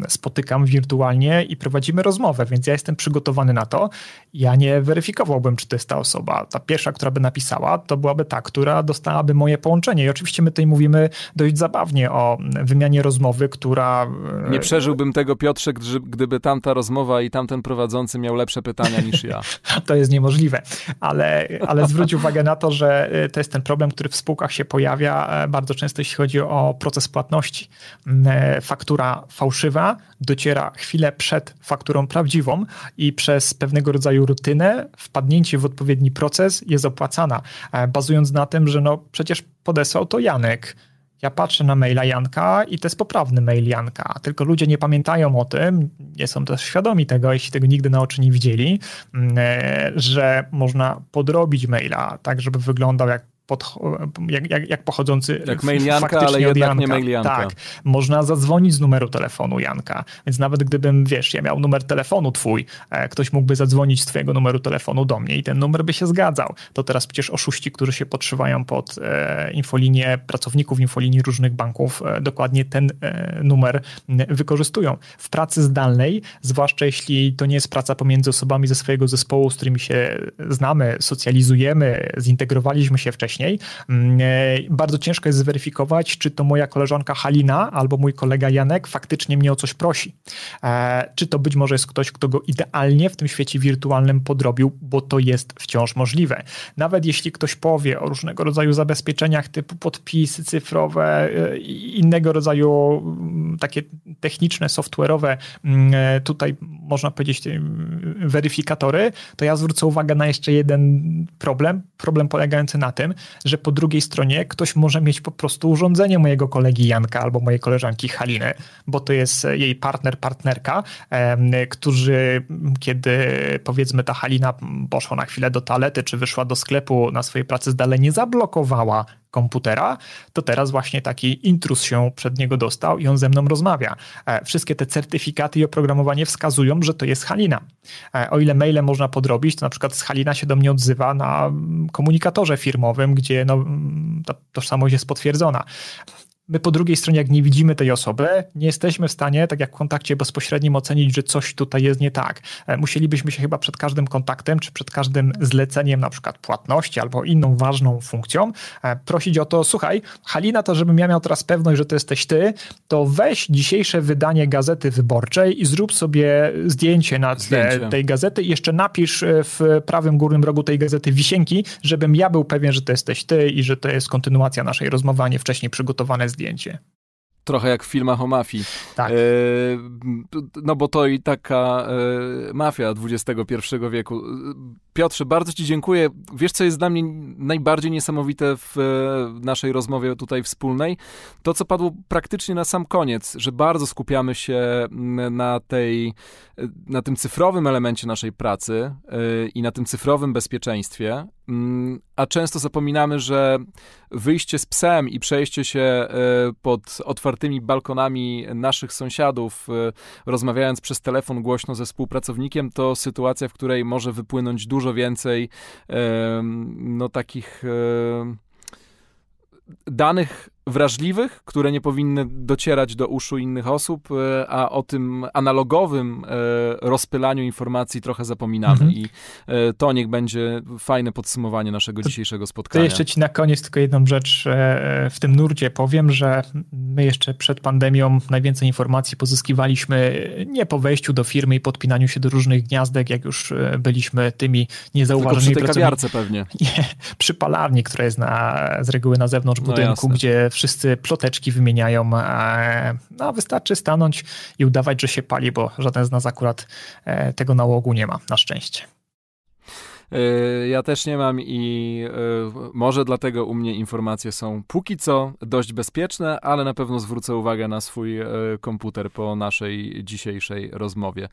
[SPEAKER 2] spotykam wirtualnie i prowadzimy rozmowę, więc ja jestem przygotowany na to. Ja nie weryfikowałbym, czy to jest ta osoba. Ta pierwsza, która by napisała, to byłaby ta, która dostałaby moje połączenie połączenie. I oczywiście my tutaj mówimy dość zabawnie o wymianie rozmowy, która...
[SPEAKER 1] E, Nie przeżyłbym tego, Piotrze, gdyby tamta rozmowa i tamten prowadzący miał lepsze pytania niż ja.
[SPEAKER 2] to jest niemożliwe, ale, ale zwróć uwagę na to, że e, to jest ten problem, który w spółkach się pojawia e, bardzo często, jeśli chodzi o proces płatności. Faktura fałszywa dociera chwilę przed fakturą prawdziwą i przez pewnego rodzaju rutynę wpadnięcie w odpowiedni proces jest opłacana, bazując na tym, że no przecież podesłał to Janek. Ja patrzę na maila Janka i to jest poprawny mail Janka, tylko ludzie nie pamiętają o tym, nie są też świadomi tego, jeśli tego nigdy na oczy nie widzieli, mm, e, że można podrobić maila tak, żeby wyglądał jak pod, jak, jak, jak, pochodzący
[SPEAKER 1] jak mail Janka, ale jednak Janka. nie mail Janka.
[SPEAKER 2] Tak, można zadzwonić z numeru telefonu Janka, więc nawet gdybym, wiesz, ja miał numer telefonu twój, e, ktoś mógłby zadzwonić z twojego numeru telefonu do mnie i ten numer by się zgadzał. To teraz przecież oszuści, którzy się podszywają pod e, infolinię pracowników infolinii różnych banków, e, dokładnie ten e, numer wykorzystują. W pracy zdalnej, zwłaszcza jeśli to nie jest praca pomiędzy osobami ze swojego zespołu, z którymi się znamy, socjalizujemy, zintegrowaliśmy się wcześniej, wcześniej. Mm, e, bardzo ciężko jest zweryfikować, czy to moja koleżanka Halina albo mój kolega Janek faktycznie mnie o coś prosi. E, czy to być może jest ktoś, kto go idealnie w tym świecie wirtualnym podrobił, bo to jest wciąż możliwe. Nawet jeśli ktoś powie o różnego rodzaju zabezpieczeniach typu podpisy cyfrowe, e, innego rodzaju mm, takie techniczne, software'owe, mm, tutaj można powiedzieć, weryfikatory, to ja zwrócę uwagę na jeszcze jeden problem. Problem polegający na tym, że po drugiej stronie ktoś może mieć po prostu urządzenie mojego kolegi Janka albo mojej koleżanki Haliny, bo to jest jej partner, partnerka, którzy kiedy powiedzmy ta Halina poszła na chwilę do toalety, czy wyszła do sklepu na swojej pracy zdalnie, nie zablokowała komputera, to teraz właśnie taki intrus się przed niego dostał i on ze mną rozmawia. E, wszystkie te certyfikaty i oprogramowanie wskazują, że to jest Halina. E, o ile maile można podrobić, to na przykład Halina się do mnie odzywa na komunikatorze firmowym, gdzie no, ta tożsamość jest potwierdzona my po drugiej stronie, jak nie widzimy tej osoby, nie jesteśmy w stanie, tak jak w kontakcie bezpośrednim, ocenić, że coś tutaj jest nie tak. E, musielibyśmy się chyba przed każdym kontaktem, czy przed każdym zleceniem, na przykład płatności albo inną ważną funkcją, e, prosić o to, słuchaj, Halina, to żebym ja miał teraz pewność, że to jesteś ty, to weź dzisiejsze wydanie Gazety Wyborczej i zrób sobie zdjęcie na tle tej gazety i jeszcze napisz e, w prawym górnym rogu tej gazety wisienki, żebym ja był pewien, że to jesteś ty i że to jest kontynuacja naszej rozmowy, a nie wcześniej przygotowane zdjęcie.
[SPEAKER 1] Trochę jak w filmach o mafii.
[SPEAKER 2] Tak. E,
[SPEAKER 1] no bo to i taka e, mafia XXI wieku. Piotrze, bardzo Ci dziękuję. Wiesz, co jest dla mnie najbardziej niesamowite w e, naszej rozmowie tutaj wspólnej? To, co padło praktycznie na sam koniec, że bardzo skupiamy się na, tej, na tym cyfrowym elemencie naszej pracy e, i na tym cyfrowym bezpieczeństwie, a często zapominamy, że wyjście z psem i przejście się e, pod otwartymi balkonami naszych sąsiadów, rozmawiając przez telefon głośno ze współpracownikiem, to sytuacja, w której może wypłynąć dużo więcej no takich danych wrażliwych, które nie powinny docierać do uszu innych osób, e, a o tym analogowym e, rozpylaniu informacji trochę zapominamy mhm. i e, to niech będzie fajne podsumowanie naszego to, dzisiejszego spotkania.
[SPEAKER 2] To jeszcze ci na koniec tylko jedną rzecz w tym nurcie powiem, że my jeszcze przed pandemią najwięcej informacji pozyskiwaliśmy nie po wejściu do firmy i podpinaniu się do różnych gniazdek, jak już byliśmy tymi niezauważonymi
[SPEAKER 1] Tylko przy tej kawiarce pewnie.
[SPEAKER 2] Nie, przy palarni, która jest na, z reguły na zewnątrz no budynku, no gdzie wszyscy ploteczki wymieniają, no wystarczy stanąć i udawać, że się pali, bo żaden z nas akurat e, tego nałogu nie ma, na szczęście.
[SPEAKER 1] E, ja też nie mam i e, może dlatego u mnie informacje są póki co dość bezpieczne, ale na pewno zwrócę uwagę na swój komputer po naszej dzisiejszej rozmowie.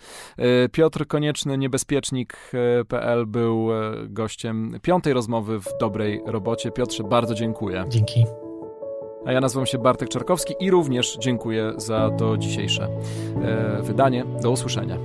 [SPEAKER 1] Piotr Konieczny, niebezpiecznik.pl był gościem piątej rozmowy w dobrej robocie. Piotrze, bardzo dziękuję.
[SPEAKER 2] Dzięki.
[SPEAKER 1] A ja nazywam się Bartek Czarkowski i również dziękuję za to dzisiejsze e, wydanie. Do usłyszenia.